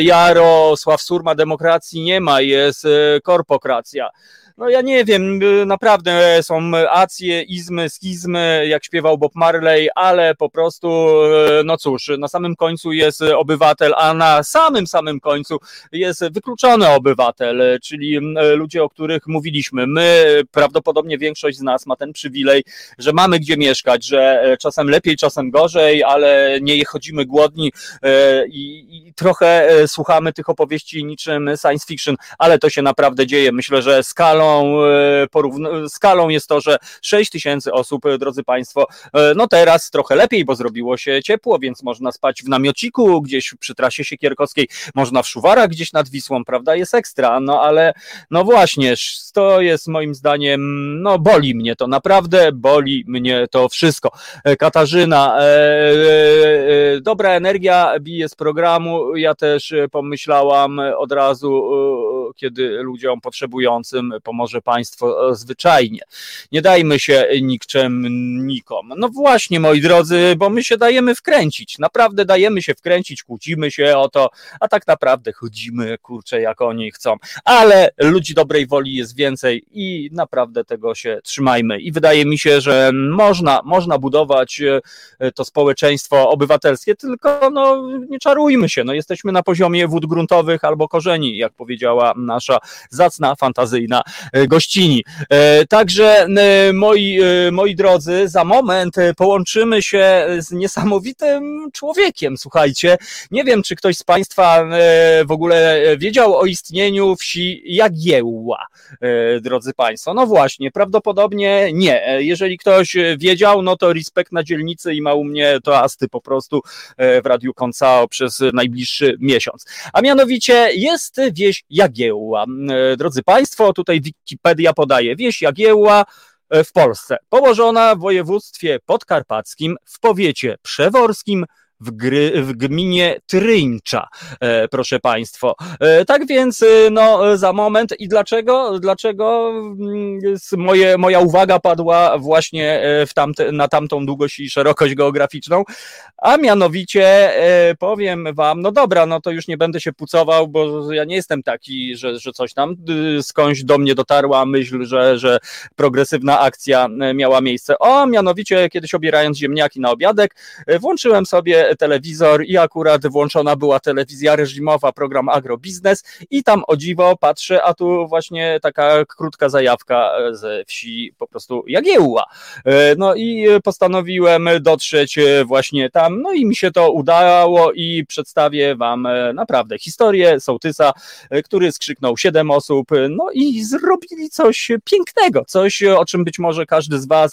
Jarosław Surma demokracji nie ma, jest korpokracja no ja nie wiem, naprawdę są acje, izmy, schizmy, jak śpiewał Bob Marley, ale po prostu, e, no cóż, na samym końcu jest obywatel, a na samym samym końcu jest wykluczony obywatel, czyli ludzie, o których mówiliśmy. My, prawdopodobnie większość z nas ma ten przywilej, że mamy gdzie mieszkać, że e, czasem lepiej, czasem gorzej, ale nie chodzimy głodni e, i, i trochę słuchamy tych opowieści niczym science fiction, ale to się naprawdę dzieje. Myślę, że skalą E, skalą jest to, że 6 tysięcy osób, e, drodzy Państwo, e, no teraz trochę lepiej, bo zrobiło się ciepło, więc można spać w namiociku gdzieś przy trasie Siekierkowskiej, można w szuwarach gdzieś nad Wisłą, prawda, jest ekstra, no ale no właśnie, to jest moim zdaniem, no boli mnie to, naprawdę boli mnie to wszystko. Katarzyna, e, e, dobra energia bije z programu, ja też pomyślałam od razu, e, kiedy ludziom potrzebującym pomocy może państwo zwyczajnie. Nie dajmy się nikczemnikom. No właśnie, moi drodzy, bo my się dajemy wkręcić. Naprawdę dajemy się wkręcić, kłócimy się o to, a tak naprawdę chodzimy, kurczę, jak oni chcą. Ale ludzi dobrej woli jest więcej i naprawdę tego się trzymajmy. I wydaje mi się, że można, można budować e, to społeczeństwo obywatelskie, tylko no, nie czarujmy się. No, jesteśmy na poziomie wód gruntowych albo korzeni, jak powiedziała nasza zacna, fantazyjna E, gościni. E, także e, moi, moi drodzy, za moment połączymy się z niesamowitym człowiekiem, słuchajcie. Nie wiem, czy ktoś z Państwa w ogóle wiedział o istnieniu wsi Jagiełła, drodzy Państwo. No właśnie, prawdopodobnie nie. Jeżeli ktoś wiedział, no to respekt na dzielnicy i ma u mnie to asty po prostu w Radiu Koncao przez najbliższy miesiąc. A mianowicie jest wieś Jagiełła. Drodzy Państwo, tutaj Wikipedia podaje wieś Jagiełła e, w Polsce, położona w województwie podkarpackim, w powiecie przeworskim, w, gry, w gminie Tryńcza, e, proszę Państwo. Tak więc, no, za moment i dlaczego, dlaczego mm, moje, moja uwaga padła właśnie w tamte, na tamtą długość i szerokość geograficzną, a mianowicie powiem Wam, no dobra, no to już nie będę się pucował, bo ja nie jestem taki, że, że coś tam skądś do mnie dotarła myśl, że, że progresywna akcja miała miejsce. O, mianowicie kiedyś obierając ziemniaki na obiadek, włączyłem sobie telewizor i akurat włączona była telewizja reżimowa, program Agrobiznes i tam o dziwo patrzę, a tu właśnie taka krótka zajawka ze wsi po prostu Jagiełła. No i postanowiłem dotrzeć właśnie tam, no i mi się to udało i przedstawię wam naprawdę historię sołtysa, który skrzyknął siedem osób, no i zrobili coś pięknego, coś o czym być może każdy z was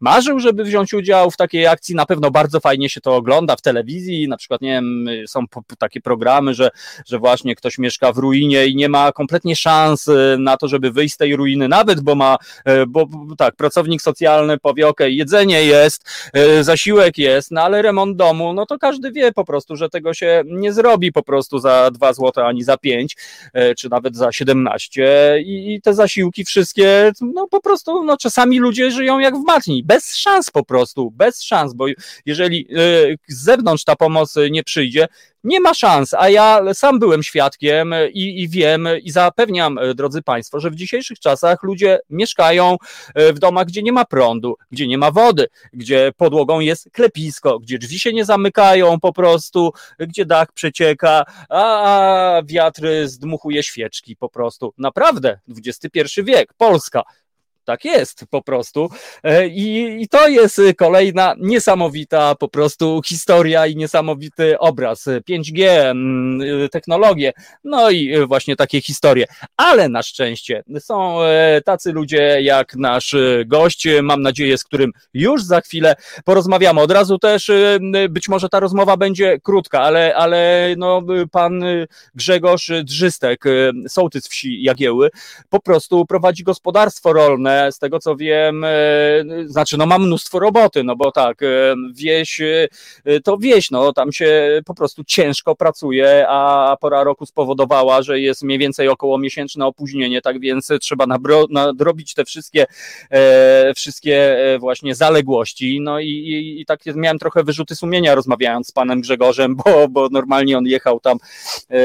marzył, żeby wziąć udział w takiej akcji. Na pewno bardzo fajnie się to ogląda w telewizji. Na przykład, nie wiem, są takie programy, że, że właśnie ktoś mieszka w ruinie i nie ma kompletnie szans y, na to, żeby wyjść z tej ruiny, nawet bo ma, y, bo tak, pracownik socjalny powie, ok, jedzenie jest, y, zasiłek jest, no ale remont domu, no to każdy wie po prostu, że tego się nie zrobi po prostu za 2 zł ani za 5, czy nawet za 17 i, i te zasiłki wszystkie, no po prostu, no czasami ludzie żyją jak w matni, bez szans po prostu, bez szans, bo jeżeli z zewnątrz ta pomoc nie przyjdzie, nie ma szans, a ja sam byłem świadkiem i, i, wiem i zapewniam, drodzy Państwo, że w dzisiejszych czasach ludzie mieszkają w domach, gdzie nie ma prądu, gdzie nie ma wody, gdzie podłogą jest klepisko, gdzie drzwi się nie zamykają po prostu, gdzie dach przecieka, a wiatr zdmuchuje świeczki po prostu. Naprawdę, XXI wiek, Polska. Tak jest po prostu. E, I, I, to jest kolejna niesamowita po prostu historia i niesamowity obraz. 5G, mm, technologie, no i właśnie takie historie. Ale na szczęście są e, tacy ludzie jak nasz gość, mam nadzieję, z którym już za chwilę porozmawiamy. Od razu też e, być może ta rozmowa będzie krótka, ale, ale no, pan Grzegorz Drzystek, sołtys wsi Jagieły, po prostu prowadzi gospodarstwo rolne z tego co wiem, e, znaczy no ma mnóstwo roboty, no bo tak, e, wieś e, to wieś, no tam się po prostu ciężko pracuje, a pora roku spowodowała, że jest mniej więcej około miesięczne opóźnienie, tak więc trzeba nadrobić te wszystkie, wszystkie właśnie zaległości, no i, i, i tak miałem trochę wyrzuty sumienia rozmawiając z panem Grzegorzem, bo, bo normalnie on jechał tam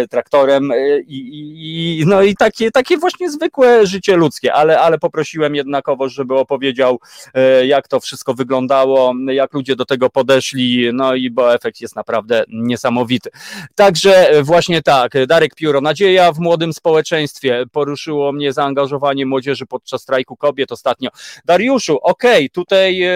traktorem i, i no i takie, takie właśnie zwykłe życie ludzkie, ale, ale poprosiłem jednakowoż, żeby opowiedział, e, jak to wszystko wyglądało, jak ludzie do tego podeszli, no i bo efekt jest naprawdę niesamowity. Także właśnie tak, Darek Pióro, nadzieja w młodym społeczeństwie, poruszyło mnie zaangażowanie młodzieży podczas strajku kobiet ostatnio. Dariuszu, okej, okay, tutaj e,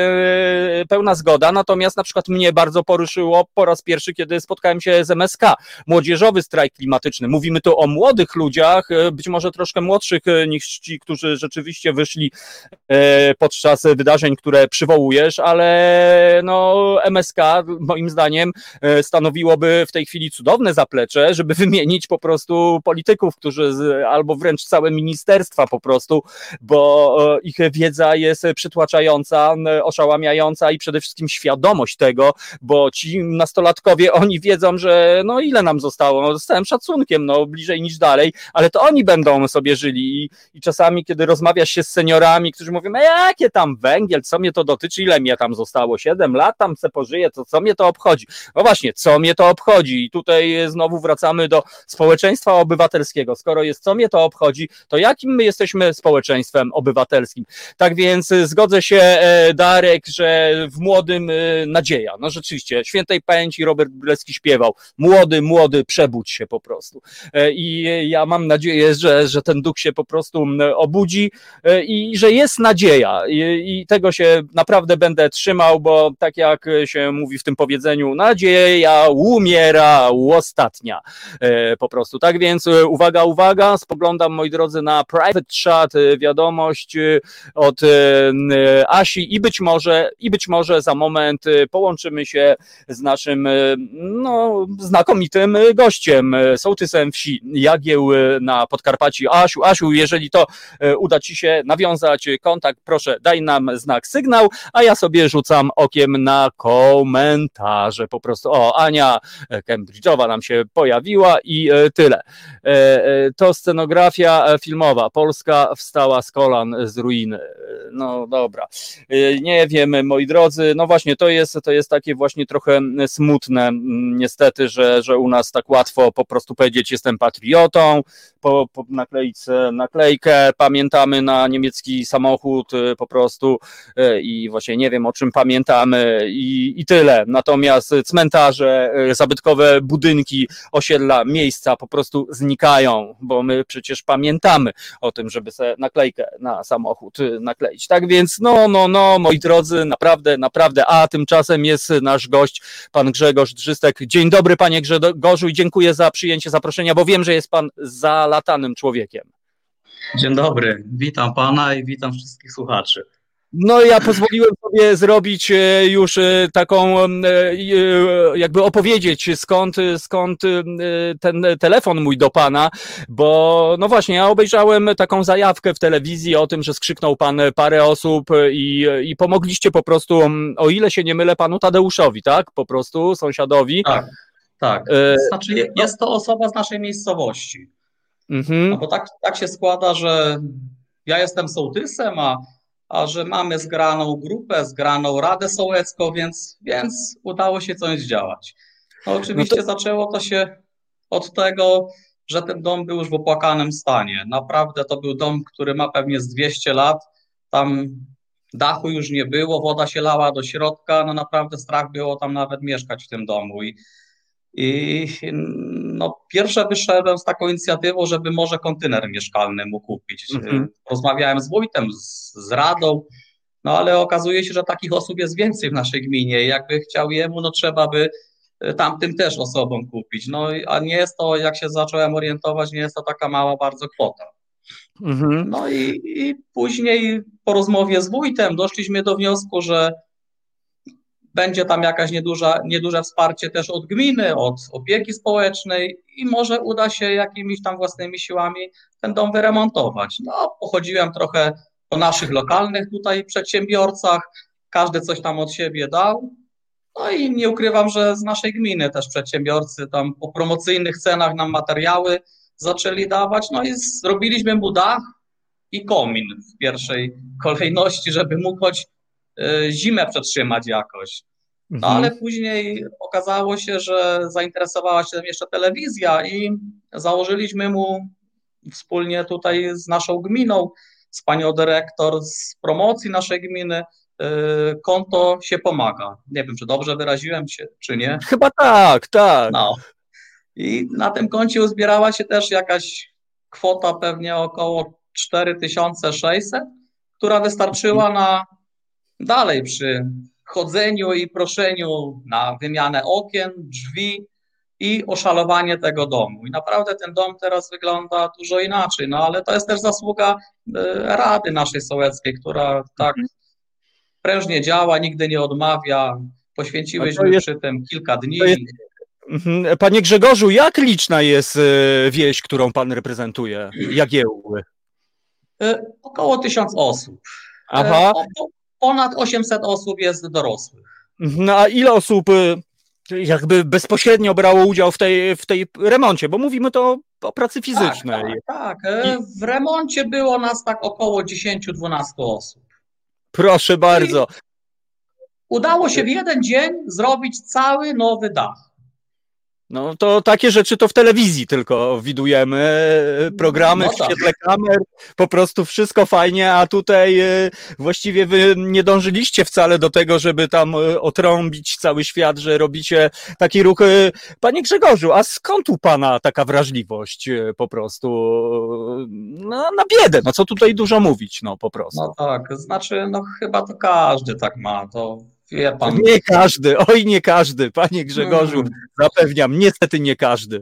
pełna zgoda, natomiast na przykład mnie bardzo poruszyło po raz pierwszy, kiedy spotkałem się z MSK, młodzieżowy strajk klimatyczny. Mówimy tu o młodych ludziach, e, być może troszkę młodszych niż ci, którzy rzeczywiście wyszli podczas wydarzeń, które przywołujesz, ale no MSK moim zdaniem e, stanowiłoby w tej chwili cudowne zaplecze, żeby wymienić po prostu polityków, którzy albo wręcz całe ministerstwa po prostu, bo e, ich wiedza jest przytłaczająca, oszałamiająca i przede wszystkim świadomość tego, bo ci nastolatkowie, oni wiedzą, że no ile nam zostało, no, z całym szacunkiem, no bliżej niż dalej, ale to oni będą sobie żyli i, i czasami, kiedy rozmawiasz się z seniorami, którzy mówią, a jakie tam węgiel, co mnie to dotyczy, ile mnie tam zostało, 7 lat tam se pożyję, to co mnie to obchodzi? No właśnie, co mnie to obchodzi? I tutaj znowu wracamy do społeczeństwa obywatelskiego. Skoro jest co mnie to obchodzi, to jakim my jesteśmy społeczeństwem obywatelskim? Tak więc zgodzę się, e, Darek, że w młodym e, nadzieja. No rzeczywiście, świętej pamięci Robert Bielecki śpiewał, młody, młody, przebudź się po prostu. E, I ja mam nadzieję, że, że ten duch się po prostu obudzi i że jest nadzieja i, i, tego się naprawdę będę trzymał, bo tak jak się mówi w tym powiedzeniu, nadzieja umiera ostatnia e, po prostu. Tak więc e, uwaga, uwaga, spoglądam moi drodzy na private chat, e, wiadomość od Asi i być może, i być może za moment połączymy się z naszym no, znakomitym gościem, sołtysem wsi Jagieł na Podkarpaci. Asiu, Asiu, jeżeli to uda Ci się nawiązać nawiązać kontakt, proszę daj nam znak sygnał, a ja sobie rzucam okiem na komentarze. Po prostu, o, Ania Cambridge'owa nam się pojawiła i tyle. To scenografia filmowa. Polska wstała z kolan z ruiny. No dobra. Nie wiem, moi drodzy, no właśnie, to jest, to jest takie właśnie trochę smutne, niestety, że, że u nas tak łatwo po prostu powiedzieć, jestem patriotą, po, po naklejce, naklejkę, pamiętamy na niemiecki samochód y, po prostu y, i właśnie nie wiem o czym pamiętamy i, i tyle. Natomiast cmentarze, zabytkowe budynki, osiedla, miejsca po prostu znikają, bo my przecież pamiętamy o tym, żeby sobie naklejkę na samochód nakleić. Tak więc no, no, no, moi drodzy, naprawdę, naprawdę, a tymczasem jest nasz gość, pan Grzegorz Drzystek. Dzień dobry, panie Grzegorzu i dziękuję za przyjęcie zaproszenia, bo wiem, że jest pan zalatanym człowiekiem. Dzień dobry, witam pana i witam wszystkich słuchaczy. No ja pozwoliłem sobie zrobić e, już e, taką, e, jakby opowiedzieć skąd, skąd ten telefon mój do pana, bo no właśnie, ja obejrzałem taką zajawkę w telewizji o tym, że skrzyknął pan parę osób i, i pomogliście po prostu, o ile się nie mylę, panu Tadeuszowi, tak? Po prostu sąsiadowi. Tak, tak. Znaczy jest to osoba z naszej miejscowości. Mhm. No bo tak, tak się składa, że ja jestem sołtysem, a, a że mamy zgraną grupę, zgraną Radę Sołecką, więc, więc udało się coś zdziałać. No oczywiście no to... zaczęło to się od tego, że ten dom był już w opłakanym stanie. Naprawdę to był dom, który ma pewnie z 200 lat. Tam dachu już nie było, woda się lała do środka. No naprawdę strach było tam nawet mieszkać w tym domu. I i no, pierwsze wyszedłem z taką inicjatywą, żeby może kontener mieszkalny mu kupić. Mhm. Rozmawiałem z wójtem, z, z radą, no ale okazuje się, że takich osób jest więcej w naszej gminie. Jakby chciał jemu, no trzeba by e, tamtym też osobom kupić. No a nie jest to, jak się zacząłem orientować, nie jest to taka mała bardzo kwota. Mhm. No i, i później po rozmowie z wójtem doszliśmy do wniosku, że będzie tam jakaś nieduża, nieduże wsparcie też od gminy, od opieki społecznej i może uda się jakimiś tam własnymi siłami ten dom wyremontować. No, pochodziłem trochę po naszych lokalnych tutaj przedsiębiorcach, każdy coś tam od siebie dał. No i nie ukrywam, że z naszej gminy też przedsiębiorcy tam po promocyjnych cenach nam materiały zaczęli dawać. No i zrobiliśmy mu dach i komin w pierwszej kolejności, żeby mógł choć zimę przetrzymać jakoś. No mhm. ale później okazało się, że zainteresowała się tym jeszcze telewizja i założyliśmy mu wspólnie tutaj z naszą gminą, z panią dyrektor z promocji naszej gminy, y, konto się pomaga. Nie wiem, czy dobrze wyraziłem się, czy nie. Chyba tak, tak. No. I na tym koncie uzbierała się też jakaś kwota pewnie około 4600, która wystarczyła na dalej przy chodzeniu i proszeniu na wymianę okien, drzwi i oszalowanie tego domu. I naprawdę ten dom teraz wygląda dużo inaczej, no ale to jest też zasługa e, Rady naszej Sołeckiej, która tak mhm. prężnie działa, nigdy nie odmawia. Poświęciłyśmy jest, przy tym kilka dni. Jest, mhm. Panie Grzegorzu, jak liczna jest e, wieś, którą pan reprezentuje? Jagiełły? E, około tysiąc osób. Aha ponad 800 osób jest dorosłych. No a ile osób y, jakby bezpośrednio brało udział w tej, w tej remoncie, bo mówimy to o pracy tak, fizycznej. Tak, tak, tak. w remoncie było nas tak około 10-12 osób. Proszę bardzo. I udało się w jeden dzień zrobić cały nowy dach. No to takie rzeczy to w telewizji tylko widujemy, e, programy no w tak. świetle kamer, po prostu wszystko fajnie, a tutaj e, właściwie wy nie dążyliście wcale do tego, żeby tam e, otrąbić cały świat, że robicie taki ruch. Panie Grzegorzu, a skąd u Pana taka wrażliwość po prostu no, na biedę? No co tutaj dużo mówić, no po prostu. No tak, znaczy no chyba to każdy tak ma, to Pan. Nie każdy, oj nie każdy, panie Grzegorzu, hmm. zapewniam, niestety nie każdy.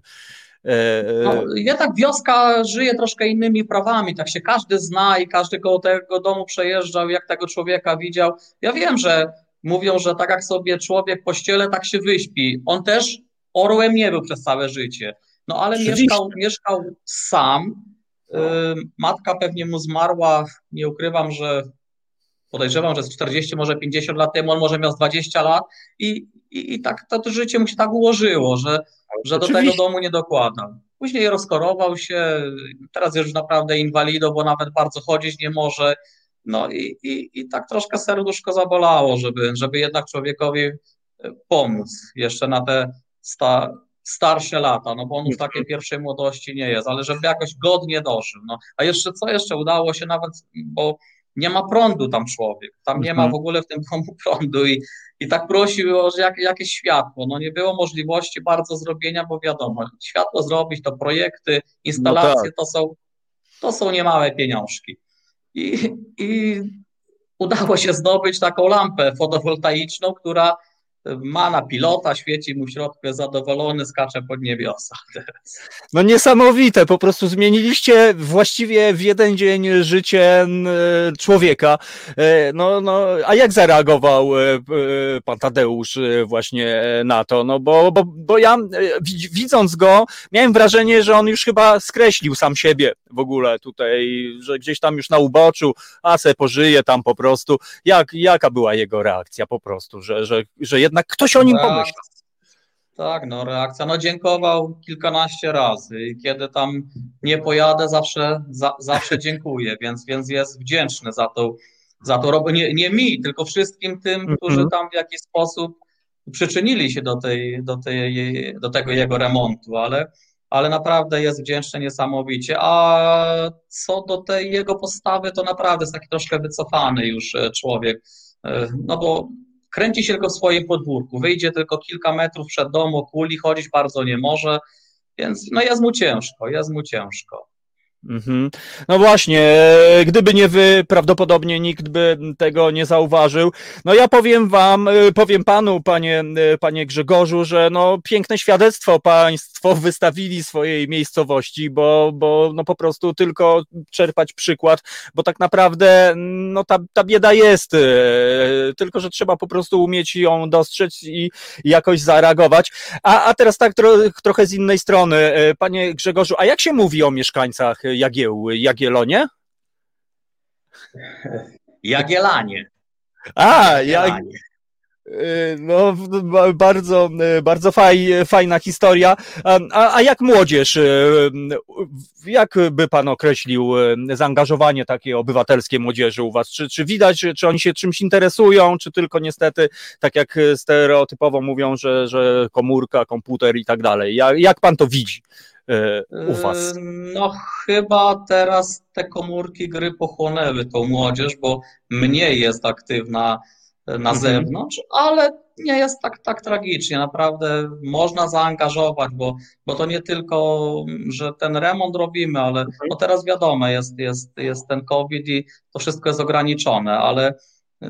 E, no, jednak wioska żyje troszkę innymi prawami, tak się każdy zna i każdy koło tego domu przejeżdżał, jak tego człowieka widział. Ja wiem, że mówią, że tak jak sobie człowiek pościele, tak się wyśpi. On też orłem nie był przez całe życie, no ale mieszkał, mieszkał sam, Matka pewnie mu zmarła, nie ukrywam, że podejrzewam, że z 40, może 50 lat temu, on może miał 20 lat i, i, i tak to, to życie mu się tak ułożyło, że, że do tego domu nie dokładał. Później rozkorował się, teraz już naprawdę inwalido, bo nawet bardzo chodzić nie może. No i, i, i tak troszkę serduszko zabolało, żeby, żeby jednak człowiekowi e, pomóc jeszcze na te sta, starsze lata, no bo on już takiej pierwszej młodości nie jest, ale żeby jakoś godnie dożył. No. A jeszcze co jeszcze udało się nawet, bo nie ma prądu tam człowiek, tam nie ma mhm. w ogóle w tym domu prądu i, i tak prosił o jak, jakieś światło. No nie było możliwości bardzo zrobienia, bo wiadomo, światło zrobić to projekty, instalacje no tak. to, są, to są niemałe pieniążki. I, I udało się zdobyć taką lampę fotowoltaiczną, która ma na pilota, świeci mu w środku, zadowolony, skacze pod niebiosa. No niesamowite, po prostu zmieniliście właściwie w jeden dzień życie człowieka. E, no, no, a jak zareagował e, e, pan Tadeusz właśnie na to? No bo, bo, bo ja widząc go, miałem wrażenie, że on już chyba skreślił sam siebie w ogóle tutaj, że gdzieś tam już na uboczu, a se pożyje tam po prostu. Jak, jaka była jego reakcja po prostu, że, że, że jednak ktoś o nim pomyślał? Tak, no reakcja, no dziękował kilkanaście razy i kiedy tam nie pojadę, zawsze, za, zawsze dziękuję, więc, więc jest wdzięczny za to, za to robotę, nie, nie mi, tylko wszystkim tym, mhm. którzy tam w jakiś sposób przyczynili się do, tej, do, tej, do tego jego remontu, ale ale naprawdę jest wdzięczny niesamowicie. A co do tej jego postawy, to naprawdę jest taki troszkę wycofany już e, człowiek, e, no bo kręci się tylko w swoim podwórku, wyjdzie tylko kilka metrów przed domu, kuli, chodzić bardzo nie może, więc no jest mu ciężko, jest mu ciężko. Mhm. No właśnie, e, gdyby nie wy, prawdopodobnie nikt by tego nie zauważył. No ja powiem wam, e, powiem panu, panie, e, panie Grzegorzu, że no piękne świadectwo państwo wystawili swojej miejscowości, bo, bo no po prostu tylko czerpać przykład, bo tak naprawdę no ta, ta bieda jest, tylko że trzeba po prostu umieć ją dostrzec i, jakoś zareagować. A, a teraz tak tro, trochę z innej strony, panie Grzegorzu, a jak się mówi o mieszkańcach Jagieł, Jagielonie? Jagielanie. A, Jagielanie. Y, no, bardzo, bardzo faj, fajna historia. A, a jak młodzież, y, jak by pan określił y, zaangażowanie takie obywatelskie młodzieży u was? Czy, czy widać, czy oni się czymś interesują, czy tylko niestety, tak jak stereotypowo mówią, że, że komórka, komputer i tak dalej? Jak, jak pan to widzi? E, u Was? No chyba teraz te komórki gry pochłonęły tą młodzież, bo mniej jest aktywna na mhm. zewnątrz, ale nie jest tak, tak tragicznie. Naprawdę można zaangażować, bo, bo to nie tylko, że ten remont robimy, ale mhm. no teraz wiadomo, jest, jest, jest ten COVID i to wszystko jest ograniczone, ale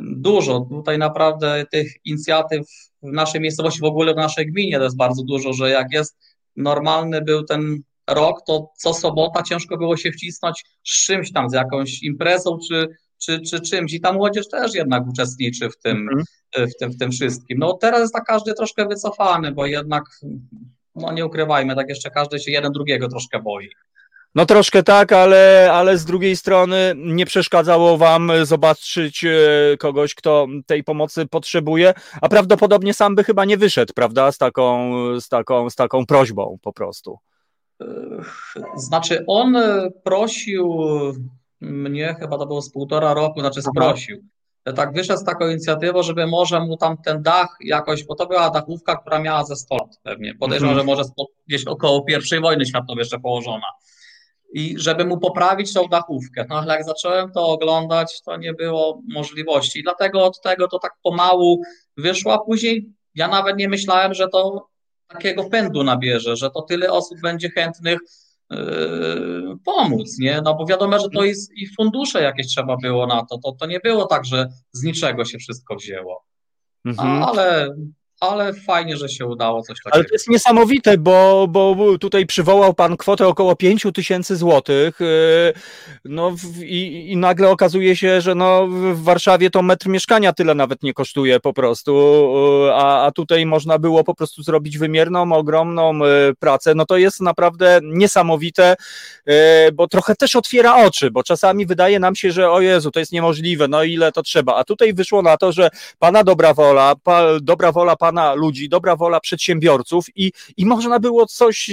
dużo. Tutaj naprawdę tych inicjatyw w naszej miejscowości, w ogóle w naszej gminie to jest bardzo dużo, że jak jest normalny był ten rok, to co sobota ciężko było się wcisnąć z czymś tam, z jakąś imprezą czy, czy, czy czymś. I ta młodzież też jednak uczestniczy w tym, mhm. w tym, w tym wszystkim. No teraz jest tak każdy troszkę wycofany, bo jednak, no nie ukrywajmy, tak jeszcze każdy się jeden drugiego troszkę boi. No troszkę tak, ale, ale z drugiej strony nie przeszkadzało wam zobaczyć e, kogoś, kto tej pomocy potrzebuje, a prawdopodobnie sam by chyba nie wyszedł, prawda, z taką, z taką, z taką prośbą po prostu. Znaczy on prosił mnie, chyba to było z półtora roku, znaczy sprosił. Tak wyszedł z taką inicjatywą, żeby może mu tam ten dach jakoś, bo to była dachówka, która miała ze 100 lat pewnie. Podejrzewam, mm -hmm. że może gdzieś około pierwszej wojny światowej jeszcze położona i żeby mu poprawić tą dachówkę. No ale jak zacząłem to oglądać, to nie było możliwości. I dlatego od tego to tak pomału wyszło, a później ja nawet nie myślałem, że to takiego pędu nabierze, że to tyle osób będzie chętnych yy, pomóc, nie? No bo wiadomo, że to jest i fundusze jakieś trzeba było na to. To, to nie było tak, że z niczego się wszystko wzięło. Mhm. Ale ale fajnie, że się udało coś takiego. Ale to jest niesamowite, bo, bo tutaj przywołał pan kwotę około 5 tysięcy złotych y, no, i, i, nagle okazuje się, że no, w Warszawie to metr mieszkania tyle nawet nie kosztuje po prostu, y, a, a tutaj można było po prostu zrobić wymierną, ogromną y, pracę. No to jest naprawdę niesamowite, bo trochę też otwiera oczy, bo czasami wydaje nam się, że o Jezu, to jest niemożliwe, no ile to trzeba, a tutaj wyszło na to, że pana dobra wola, pa, dobra wola pana pana ludzi, dobra wola przedsiębiorców i, i można było coś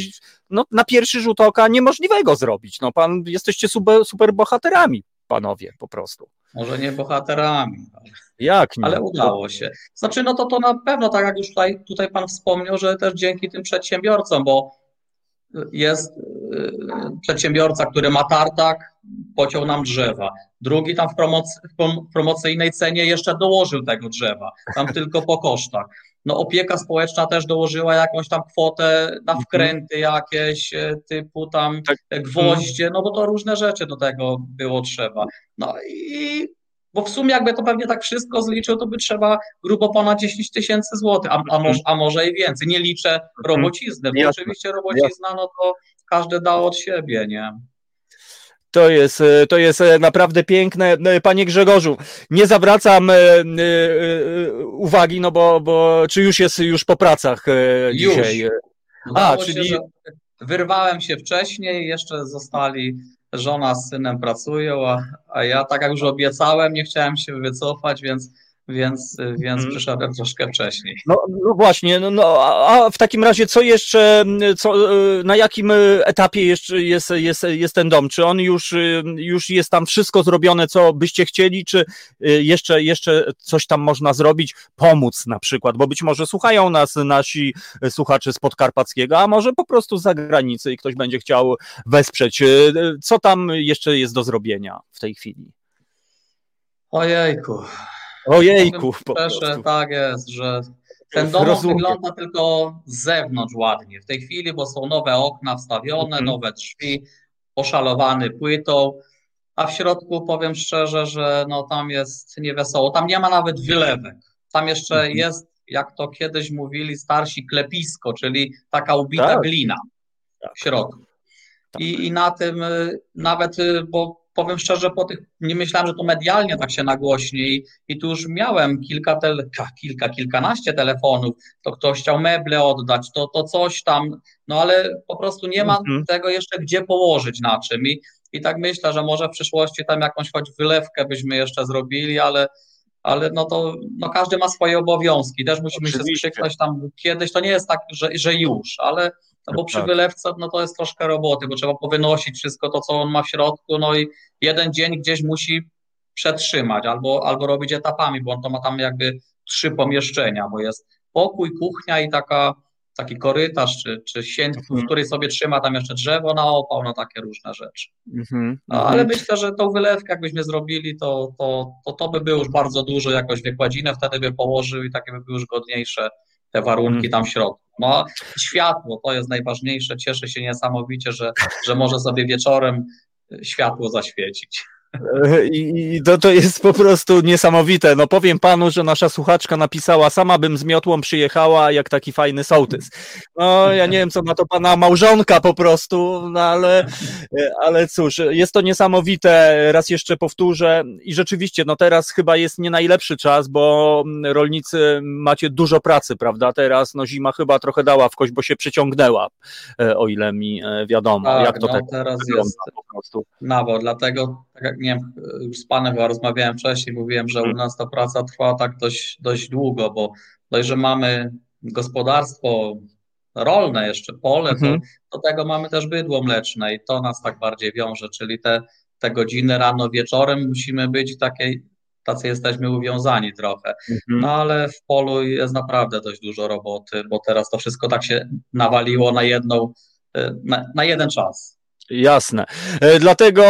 no, na pierwszy rzut oka niemożliwego zrobić. No, pan, jesteście super, super bohaterami, panowie, po prostu. Może nie bohaterami. Ale... Jak nie? Ale udało się. Znaczy, no to to na pewno, tak jak już tutaj, tutaj pan wspomniał, że też dzięki tym przedsiębiorcom, bo jest y, przedsiębiorca, który ma tartak, pociął nam drzewa. Drugi tam w, promocy, w promocyjnej cenie jeszcze dołożył tego drzewa, tam tylko po kosztach. No opieka społeczna też dołożyła jakąś tam kwotę na mhm. wkręty jakieś e, typu tam tak. gwoździe, no bo to różne rzeczy do tego było trzeba. No i bo w sumie jakby to pewnie tak wszystko zliczył, to by trzeba grubo ponad 10 tysięcy złotych, a, a, mhm. może, a może i więcej. Nie liczę mhm. robocizny, bo oczywiście robocizna, no to każdy dał od siebie, nie? To jest, e, to jest e, naprawdę piękne. E, panie Grzegorzu, nie zawracam uwagi, no bo, bo czy już jest już po pracach dzisiaj? Już. A, czyli... Się, wyrwałem się wcześniej, jeszcze zostali żona z synem pracują, a, a ja tak jak już obiecałem, nie chciałem się wycofać, więc więc, więc hmm. przyszedłem troszkę wcześniej. No, no właśnie, no, no, a w takim razie co jeszcze, co, na jakim etapie jeszcze jest, jest, jest ten dom? Czy on już, już jest tam wszystko zrobione, co byście chcieli, czy jeszcze, jeszcze coś tam można zrobić, pomóc na przykład, bo być może słuchają nas nasi słuchacze z Podkarpackiego, a może po prostu z zagranicy i ktoś będzie chciał wesprzeć. Co tam jeszcze jest do zrobienia w tej chwili? Ojejku, Ojejku, po prostu. Tak jest, że ten dom wygląda tylko z zewnątrz ładnie w tej chwili, bo są nowe okna wstawione, mm. nowe drzwi, poszalowany płytą, a w środku powiem szczerze, że no tam jest niewesoło. Tam nie ma nawet wylewek. Tam jeszcze mm. jest, jak to kiedyś mówili starsi, klepisko, czyli taka ubita tak. glina w tak. środku. Tak. I, I na tym y, nawet, y, bo powiem szczerze, po tych, nie myślałem, że to medialnie tak się nagłośni i, i tu już miałem kilka, tele, kilka, kilkanaście telefonów, to ktoś chciał meble oddać, to, to coś tam, no ale po prostu nie ma mhm. tego jeszcze gdzie położyć na czym. I, i tak myślę, że może w przyszłości tam jakąś choć wylewkę byśmy jeszcze zrobili, ale ale no to no każdy ma swoje obowiązki, też musimy Oczywiście. się skrzyknąć tam. Kiedyś, to nie jest tak, że, że już, ale no bo przy tak. wylewce no to jest troszkę roboty, bo trzeba powynosić wszystko to, co on ma w środku, no i jeden dzień gdzieś musi przetrzymać albo, albo robić etapami, bo on to ma tam jakby trzy pomieszczenia, bo jest pokój, kuchnia i taka, taki korytarz czy, czy sień, w mhm. której sobie trzyma tam jeszcze drzewo na opał, no takie różne rzeczy. Mhm, no, ale myślę, że tą wylewkę jakbyśmy zrobili, to, to, to, to by było już bardzo dużo, jakoś wykładzinę wtedy by położył i takie by były już godniejsze te warunki mhm. tam w środku. No, światło to jest najważniejsze. Cieszę się niesamowicie, że, że może sobie wieczorem światło zaświecić. I to, to jest po prostu niesamowite. No powiem panu, że nasza słuchaczka napisała, sama bym z miotłą przyjechała, jak taki fajny sołtys. No ja nie wiem, co na to pana małżonka po prostu, no ale, ale cóż, jest to niesamowite. Raz jeszcze powtórzę i rzeczywiście, no teraz chyba jest nie najlepszy czas, bo rolnicy macie dużo pracy, prawda? Teraz no zima chyba trochę dała w kość, bo się przyciągnęła, e, o ile mi e, wiadomo. Tak, jak to no, teraz jest po prostu. No bo dlatego tak jak nie wiem, już z panem chyba rozmawiałem wcześniej, mówiłem, że u nas ta praca trwa tak dość, dość długo, bo dość, że mamy gospodarstwo rolne jeszcze, pole, mhm. to do tego mamy też bydło mleczne i to nas tak bardziej wiąże, czyli te, te godziny rano, wieczorem musimy być takiej, tacy jesteśmy uwiązani trochę. Mhm. No ale w polu jest naprawdę dość dużo roboty, bo teraz to wszystko tak się nawaliło na jedną, na, na jeden czas. Jasne. E, dlatego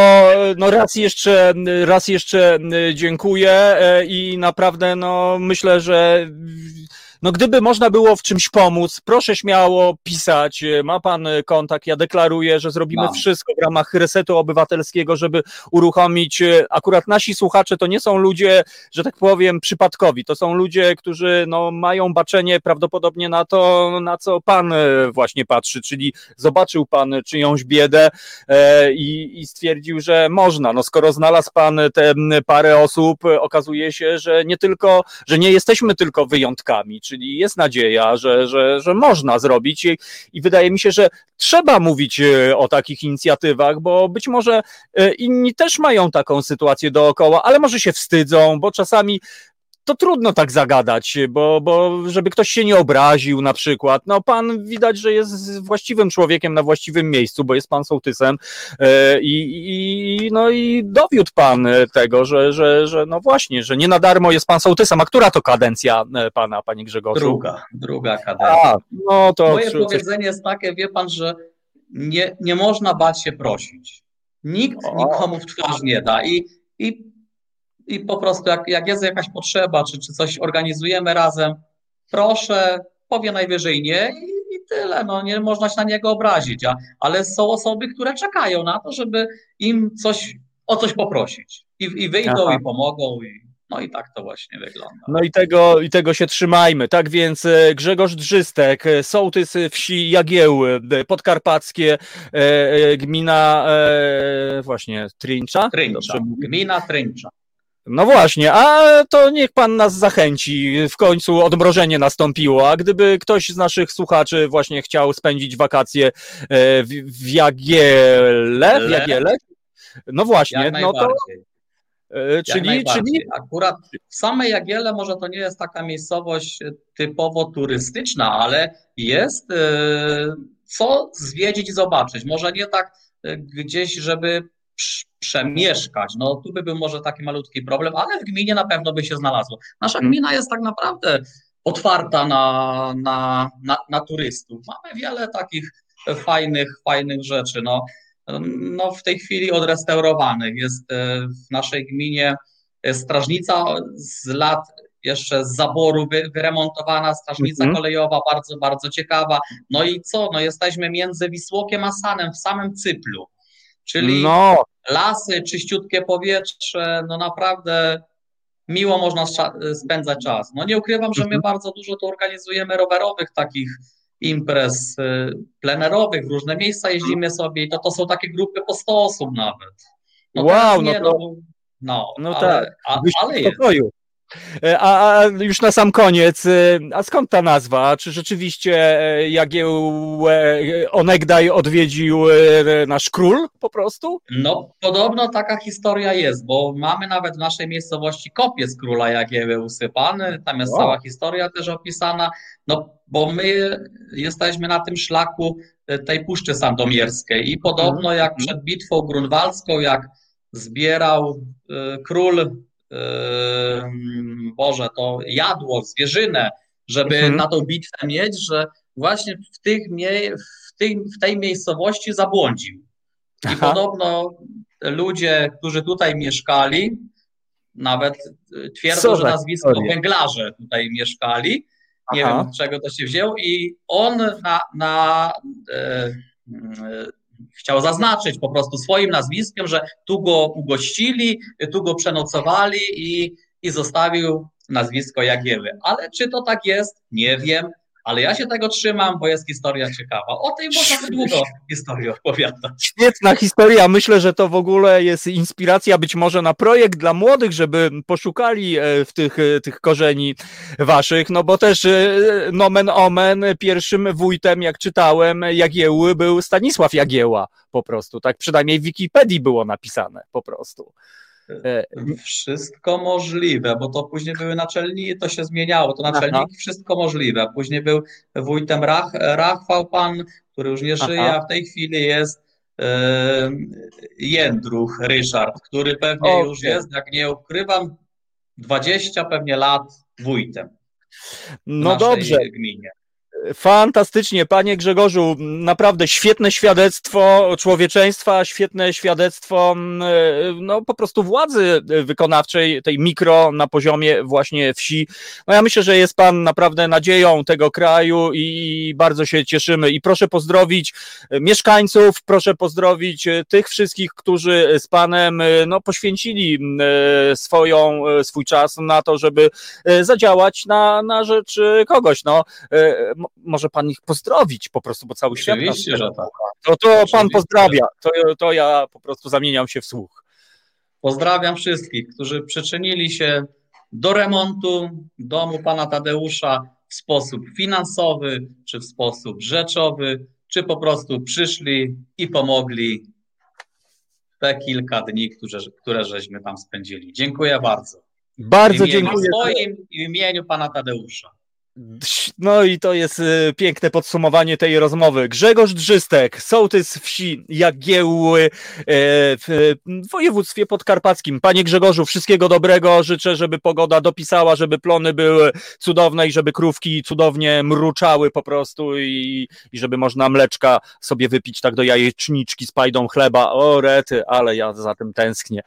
no raz jeszcze, raz jeszcze dziękuję e, i naprawdę no myślę, że no gdyby można było w czymś pomóc, proszę śmiało pisać, ma pan kontakt, ja deklaruję, że zrobimy wszystko w ramach resetu obywatelskiego, żeby uruchomić, akurat nasi słuchacze to nie są ludzie, że tak powiem, przypadkowi, to są ludzie, którzy no, mają baczenie prawdopodobnie na to, na co pan właśnie patrzy, czyli zobaczył pan czyjąś biedę e, i, i stwierdził, że można, no skoro znalazł pan te parę osób, okazuje się, że nie tylko, że nie jesteśmy tylko wyjątkami, czyli jest nadzieja, że, że, że można zrobić i, i wydaje mi się, że trzeba mówić e, o takich inicjatywach, bo być może e, inni też mają taką sytuację dookoła, ale może się wstydzą, bo czasami to trudno tak zagadać, bo, bo żeby ktoś się nie obraził na przykład. No pan widać, że jest właściwym człowiekiem na właściwym miejscu, bo jest pan sołtysem e, i, i, no i dowiódł pan tego, że, że, że no właśnie, że nie na darmo jest pan sołtysem. A która to kadencja e, pana, panie Grzegorzu? Druga, druga kadencja. A, no to... Moje powiedzenie jest takie, wie pan, że nie, nie można bać się prosić. Nikt o. nikomu w twarz nie da i, i i po prostu jak, jak jest jakaś potrzeba, czy, czy coś organizujemy razem, proszę, powie najwyżej nie i, i tyle, no nie można się na niego obrazić, a, ale są osoby, które czekają na to, żeby im coś, o coś poprosić i, i wyjdą Aha. i pomogą i, no i tak to właśnie wygląda. No i tego, i tego się trzymajmy. Tak więc e, Grzegorz Drzystek, e, sołtys wsi Jagieły, e, podkarpackie, gmina właśnie Trincza. Trincza, gmina Trincza. No właśnie, a to niech pan nas zachęci. W końcu odmrożenie nastąpiło, a gdyby ktoś z naszych słuchaczy właśnie chciał spędzić wakacje e, w, w Jagiele, w Jagiele, no właśnie, no to... E, czyli, czyli akurat w same Jagiele może to nie jest taka miejscowość typowo turystyczna, ale jest e, co zwiedzić i zobaczyć. Może nie tak gdzieś, żeby przemieszkać. No tu by był może taki malutki problem, ale w gminie na pewno by się znalazło. Nasza hmm. gmina jest tak naprawdę otwarta na, na, na, na turystów. Mamy wiele takich fajnych, fajnych rzeczy. No, no w tej chwili odrestaurowanych jest e, w naszej gminie strażnica z lat jeszcze z zaboru wy, wyremontowana, strażnica mm -hmm. kolejowa, bardzo, bardzo ciekawa. No i co? No jesteśmy między Wisłokiem a Sanem w samym Cyplu. Czyli no. lasy, czyściutkie powietrze, no naprawdę miło można spędzać czas. No nie ukrywam, że my mhm. bardzo dużo tu organizujemy rowerowych takich imprez y, plenerowych, w różne miejsca jeździmy sobie i to, to są takie grupy po 100 osób nawet. No wow, no, to, no, no, no ale, tak. A, ale jest. A, a, już na sam koniec, e, a skąd ta nazwa? Czy rzeczywiście e, Jagiełę onegdaj odwiedził nasz król po prostu? No, podobno taka historia jest, bo mamy nawet w naszej miejscowości kopię z króla Jagieły usypany, tam jest wow. cała historia też opisana, no bo my jesteśmy na tym szlaku tej Puszczy Sandomierskiej i podobno mhm. jak przed bitwą grunwaldzką, jak zbierał król Boże, to jadło, zwierzynę, żeby mhm. na tą bitwę mieć, że właśnie w, tych mie- w, tej, w tej miejscowości zabłądził. I Aha. podobno ludzie, którzy tutaj mieszkali, nawet twierdzą, że nazwisko historie. węglarze tutaj mieszkali. Nie Aha. wiem, z czego to się wzięło. I on na, na e, chciał zaznaczyć po prostu swoim nazwiskiem, że tu go ugościli, tu go przenocowali i, i zostawił nazwisko Jagieły. Ale czy to tak jest? Nie wiem ale ja się tego trzymam, bo jest historia ciekawa. O tej można długo historię opowiadać. Świetna historia. Myślę, że to w ogóle jest inspiracja być może na projekt dla młodych, żeby poszukali e, w tych, e, tych korzeni waszych, no bo też e, nomen omen pierwszym wójtem, jak czytałem, Jagieły był Stanisław Jagieła po prostu, tak przynajmniej w Wikipedii było napisane po prostu. E, wszystko możliwe, bo to później były naczelniki, to się zmieniało, to naczelniki, wszystko możliwe. Później był wójtem Rach, Rachwał pan, który już nie żyje, Aha. a w tej chwili jest e, Jędruch Ryszard, który pewnie okay. już jest, jak nie ukrywam, 20 pewnie lat wójtem. No dobrze. Gminie. Fantastycznie, panie Grzegorzu, naprawdę świetne świadectwo człowieczeństwa, świetne świadectwo mm, no po prostu władzy wykonawczej, tej mikro na poziomie właśnie wsi. No ja myślę, że jest pan naprawdę nadzieją tego kraju i bardzo się cieszymy. I proszę pozdrowić mieszkańców, proszę pozdrowić tych wszystkich, którzy z panem no poświęcili mm, swoją, swój czas na to, żeby zadziałać na, na rzecz kogoś, no może pan ich pozdrowić po prostu, bo cały świat. Oczywiście, że tak. To, to Oczywiście, pan pozdrawia, to, to ja po prostu zamieniam się w słuch. Pozdrawiam wszystkich, którzy przyczynili się do remontu domu pana Tadeusza w sposób finansowy, czy w sposób rzeczowy, czy po prostu przyszli i pomogli te kilka dni, które, które żeśmy tam spędzili. Dziękuję bardzo. Bardzo w dziękuję. W swoim imieniu pana Tadeusza. No i to jest y, piękne podsumowanie tej rozmowy. Grzegorz Drzystek, sołtys wsi Jagiełły e, w województwie podkarpackim. Panie Grzegorzu, wszystkiego dobrego. Życzę, żeby pogoda dopisała, żeby plony były cudowne i żeby krówki cudownie mruczały po prostu i, i żeby można mleczka sobie wypić tak do jajeczniczki z pajdą chleba. O rety, ale ja za tym tęsknię.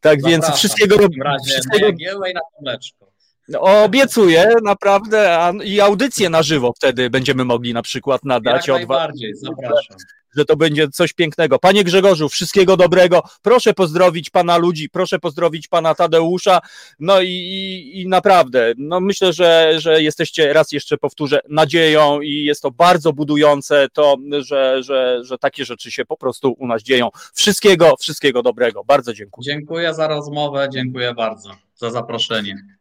Tak Zapraszam. więc wszystkiego... dobrego. wszystkiego... Na i na mleczko. Obiecuję, naprawdę, a, i audycję na żywo wtedy będziemy mogli na przykład nadać. Jak najbardziej, zapraszam. Że to będzie coś pięknego. Panie Grzegorzu, wszystkiego dobrego. Proszę pozdrowić pana ludzi, proszę pozdrowić pana Tadeusza. No i, i, i naprawdę, no myślę, że, że jesteście, raz jeszcze powtórzę, nadzieją i jest to bardzo budujące to, że, że, że takie rzeczy się po prostu u nas dzieją. Wszystkiego, wszystkiego dobrego. Bardzo dziękuję. Dziękuję za rozmowę, dziękuję bardzo za zaproszenie.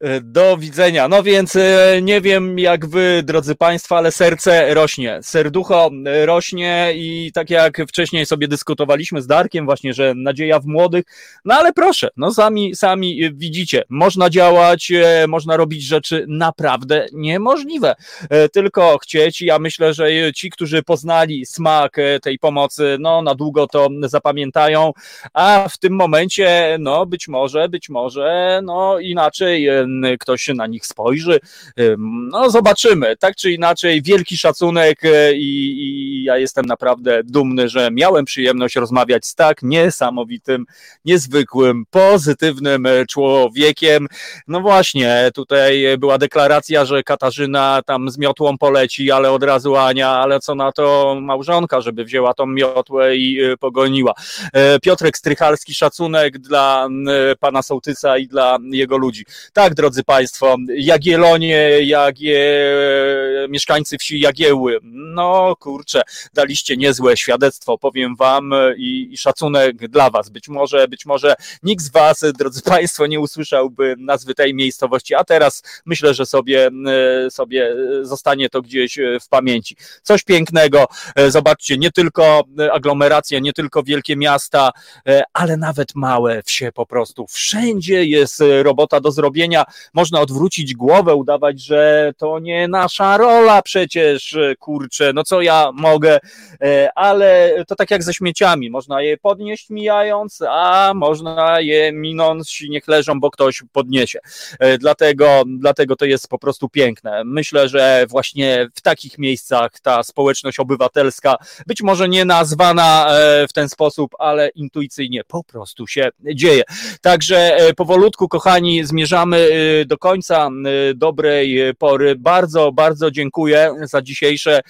E, do widzenia. No więc e, nie wiem jak wy, drodzy Państwo, ale serce rośnie. Serducho e, rośnie i tak jak wcześniej sobie dyskutowaliśmy z Darkiem właśnie, że nadzieja w młodych. No ale proszę, no sami, sami widzicie, można działać, można robić rzeczy naprawdę niemożliwe. Tylko chcieć. Ja myślę, że ci, którzy poznali smak tej pomocy, no na długo to zapamiętają, a w tym momencie, no być może, być może, no inaczej ktoś na nich spojrzy. No zobaczymy. Tak czy inaczej, wielki szacunek e, i, i ja jestem naprawdę dumny, że miałem przyjemność rozmawiać z tak niesamowitym, niezwykłym, pozytywnym e, człowiekiem. No właśnie, tutaj była deklaracja, że Katarzyna tam z miotłą poleci, ale od razu Ania, ale co na to małżonka, żeby wzięła tą miotłę i e, pogoniła. Piotrek Strychalski, szacunek dla pana Sołtysa i dla jego ludzi. Tak, drodzy Państwo, Jagielonie, Jagie, mieszkańcy wsi Jagieły, no kurczę, daliście niezłe świadectwo, powiem Wam i, i szacunek dla Was. Być może, być może nikt z Was, drodzy Państwo, nie usłyszałby nazwy tej miejscowości, a teraz myślę, że sobie, sobie zostanie to gdzieś w pamięci. Coś pięknego, zobaczcie, nie tylko aglomeracje, nie tylko wielkie miasta, ale nawet małe wsie po prostu. Wszędzie jest robota do zrobienia można odwrócić głowę, udawać, że to nie nasza rola przecież, kurczę, no co ja mogę, e, ale to tak jak ze śmieciami, można je podnieść mijając, a można je minąć, niech leżą, bo ktoś podniesie. E, dlatego, dlatego to jest po prostu piękne. Myślę, że właśnie w takich miejscach ta społeczność obywatelska, być może nie nazwana e, w ten sposób, ale intuicyjnie po prostu się dzieje. Także powolutku, kochani, zmierzamy do końca y, dobrej pory. Bardzo, bardzo dziękuję za dzisiejsze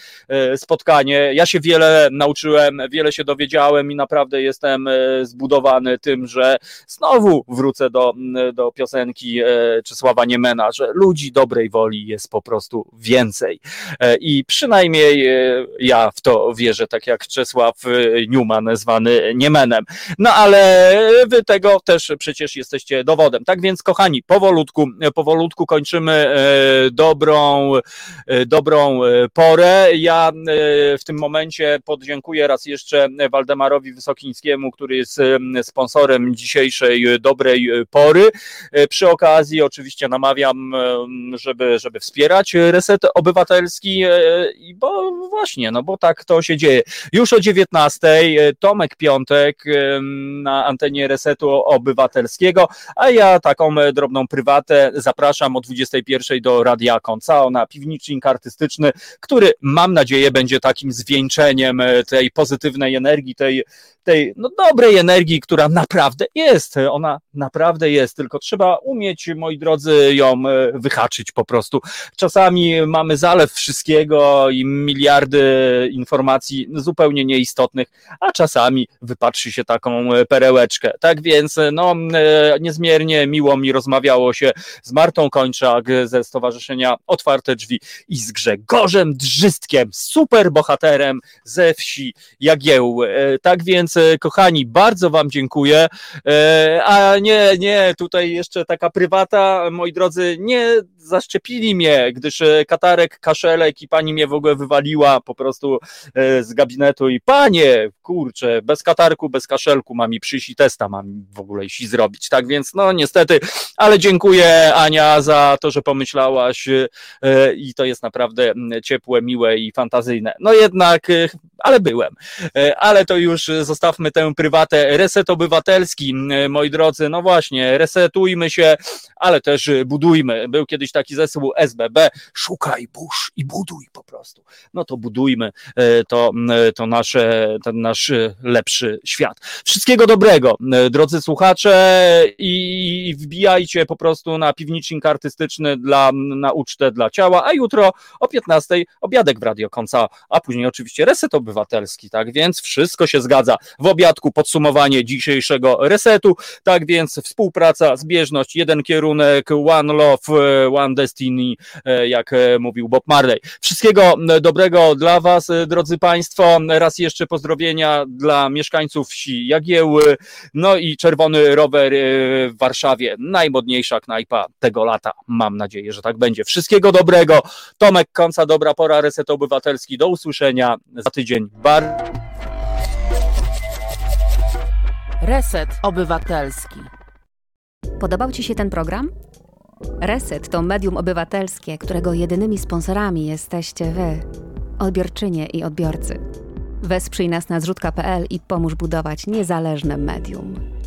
y, spotkanie. Ja się wiele nauczyłem, wiele się dowiedziałem i naprawdę jestem y, zbudowany tym, że znowu wrócę do, do piosenki Czesława Niemena, że ludzi dobrej woli jest po prostu więcej. I przynajmniej ja w to wierzę, tak jak Czesław Newman zwany Niemenem. No ale wy tego też przecież jesteście dowodem. Tak więc, kochani, powolutku powolutku kończymy e, dobrą, e, dobrą e, porę. Ja w tym momencie podziękuję raz jeszcze Waldemarowi Wysokińskiemu, który jest sponsorem dzisiejszej dobrej pory. Przy okazji oczywiście namawiam, żeby, żeby wspierać Reset Obywatelski, bo właśnie, no bo tak to się dzieje. Już o 19 Tomek Piątek na antenie Resetu Obywatelskiego, a ja taką drobną prywatę zapraszam o 21 do Radia Koncao na piwnicznik artystyczny, który mam nadzieję będzie takim zwieńczeniem tej pozytywnej energii, tej, tej no, dobrej energii, która naprawdę jest. Ona naprawdę jest, tylko trzeba umieć, moi drodzy, ją wyhaczyć po prostu. Czasami mamy zalew wszystkiego i miliardy informacji zupełnie nieistotnych, a czasami wypatrzy się taką perełeczkę. Tak więc, no, niezmiernie miło mi rozmawiało się z Martą Kończak ze Stowarzyszenia Otwarte Drzwi i z Grzegorzem Drzystkiem, super bohaterem ze wsi Jagieł. Tak więc, kochani, bardzo Wam dziękuję. A nie, nie, tutaj jeszcze taka prywata, moi drodzy, nie zaszczepili mnie, gdyż katarek, kaszelek i pani mnie w ogóle wywaliła po prostu z gabinetu i panie, kurczę, bez katarku, bez kaszelku mam i przyjść i testa mam w ogóle i zrobić. Tak więc, no niestety, ale dziękuję Ania za to, że pomyślałaś e, i to jest naprawdę ciepłe, miłe i fantazyjne. No jednak, e, ale byłem. Ale to już zostawmy tę prywatę. Reset obywatelski, moi drodzy, no właśnie, resetujmy się, ale też budujmy. Był kiedyś taki zespół SBB, szukaj, burz i buduj po prostu. No to budujmy to, to nasze, ten nasz lepszy świat. Wszystkiego dobrego, drodzy słuchacze i wbijajcie po prostu na piwnicznik artystyczny dla, na ucztę dla ciała, a jutro o 15 obiadek w Radio Konca, a później oczywiście reset obywatelski, tak więc wszystko się zgadza. W obiadku podsumowanie dzisiejszego resetu, tak więc współpraca, zbieżność, jeden kierunek, one love, one destiny, e, jak e, mówił Bob Marley. Wszystkiego dobrego dla Was, e, drodzy Państwo. Raz jeszcze pozdrowienia dla mieszkańców wsi Jagieły, no i Czerwony Rower w Warszawie, najmodniejsza knajpa tego lata. Mam nadzieję, że tak będzie. Wszystkiego dobrego. Tomek Końca, dobra pora, Reset Obywatelski. Do usłyszenia za tydzień. Bar... Reset Obywatelski. Podobał Ci się ten program? Reset to medium obywatelskie, którego jedynymi sponsorami jesteście Wy, odbiorczynie i odbiorcy. Wesprzyj nas na zrzutka.pl i pomóż budować niezależne medium.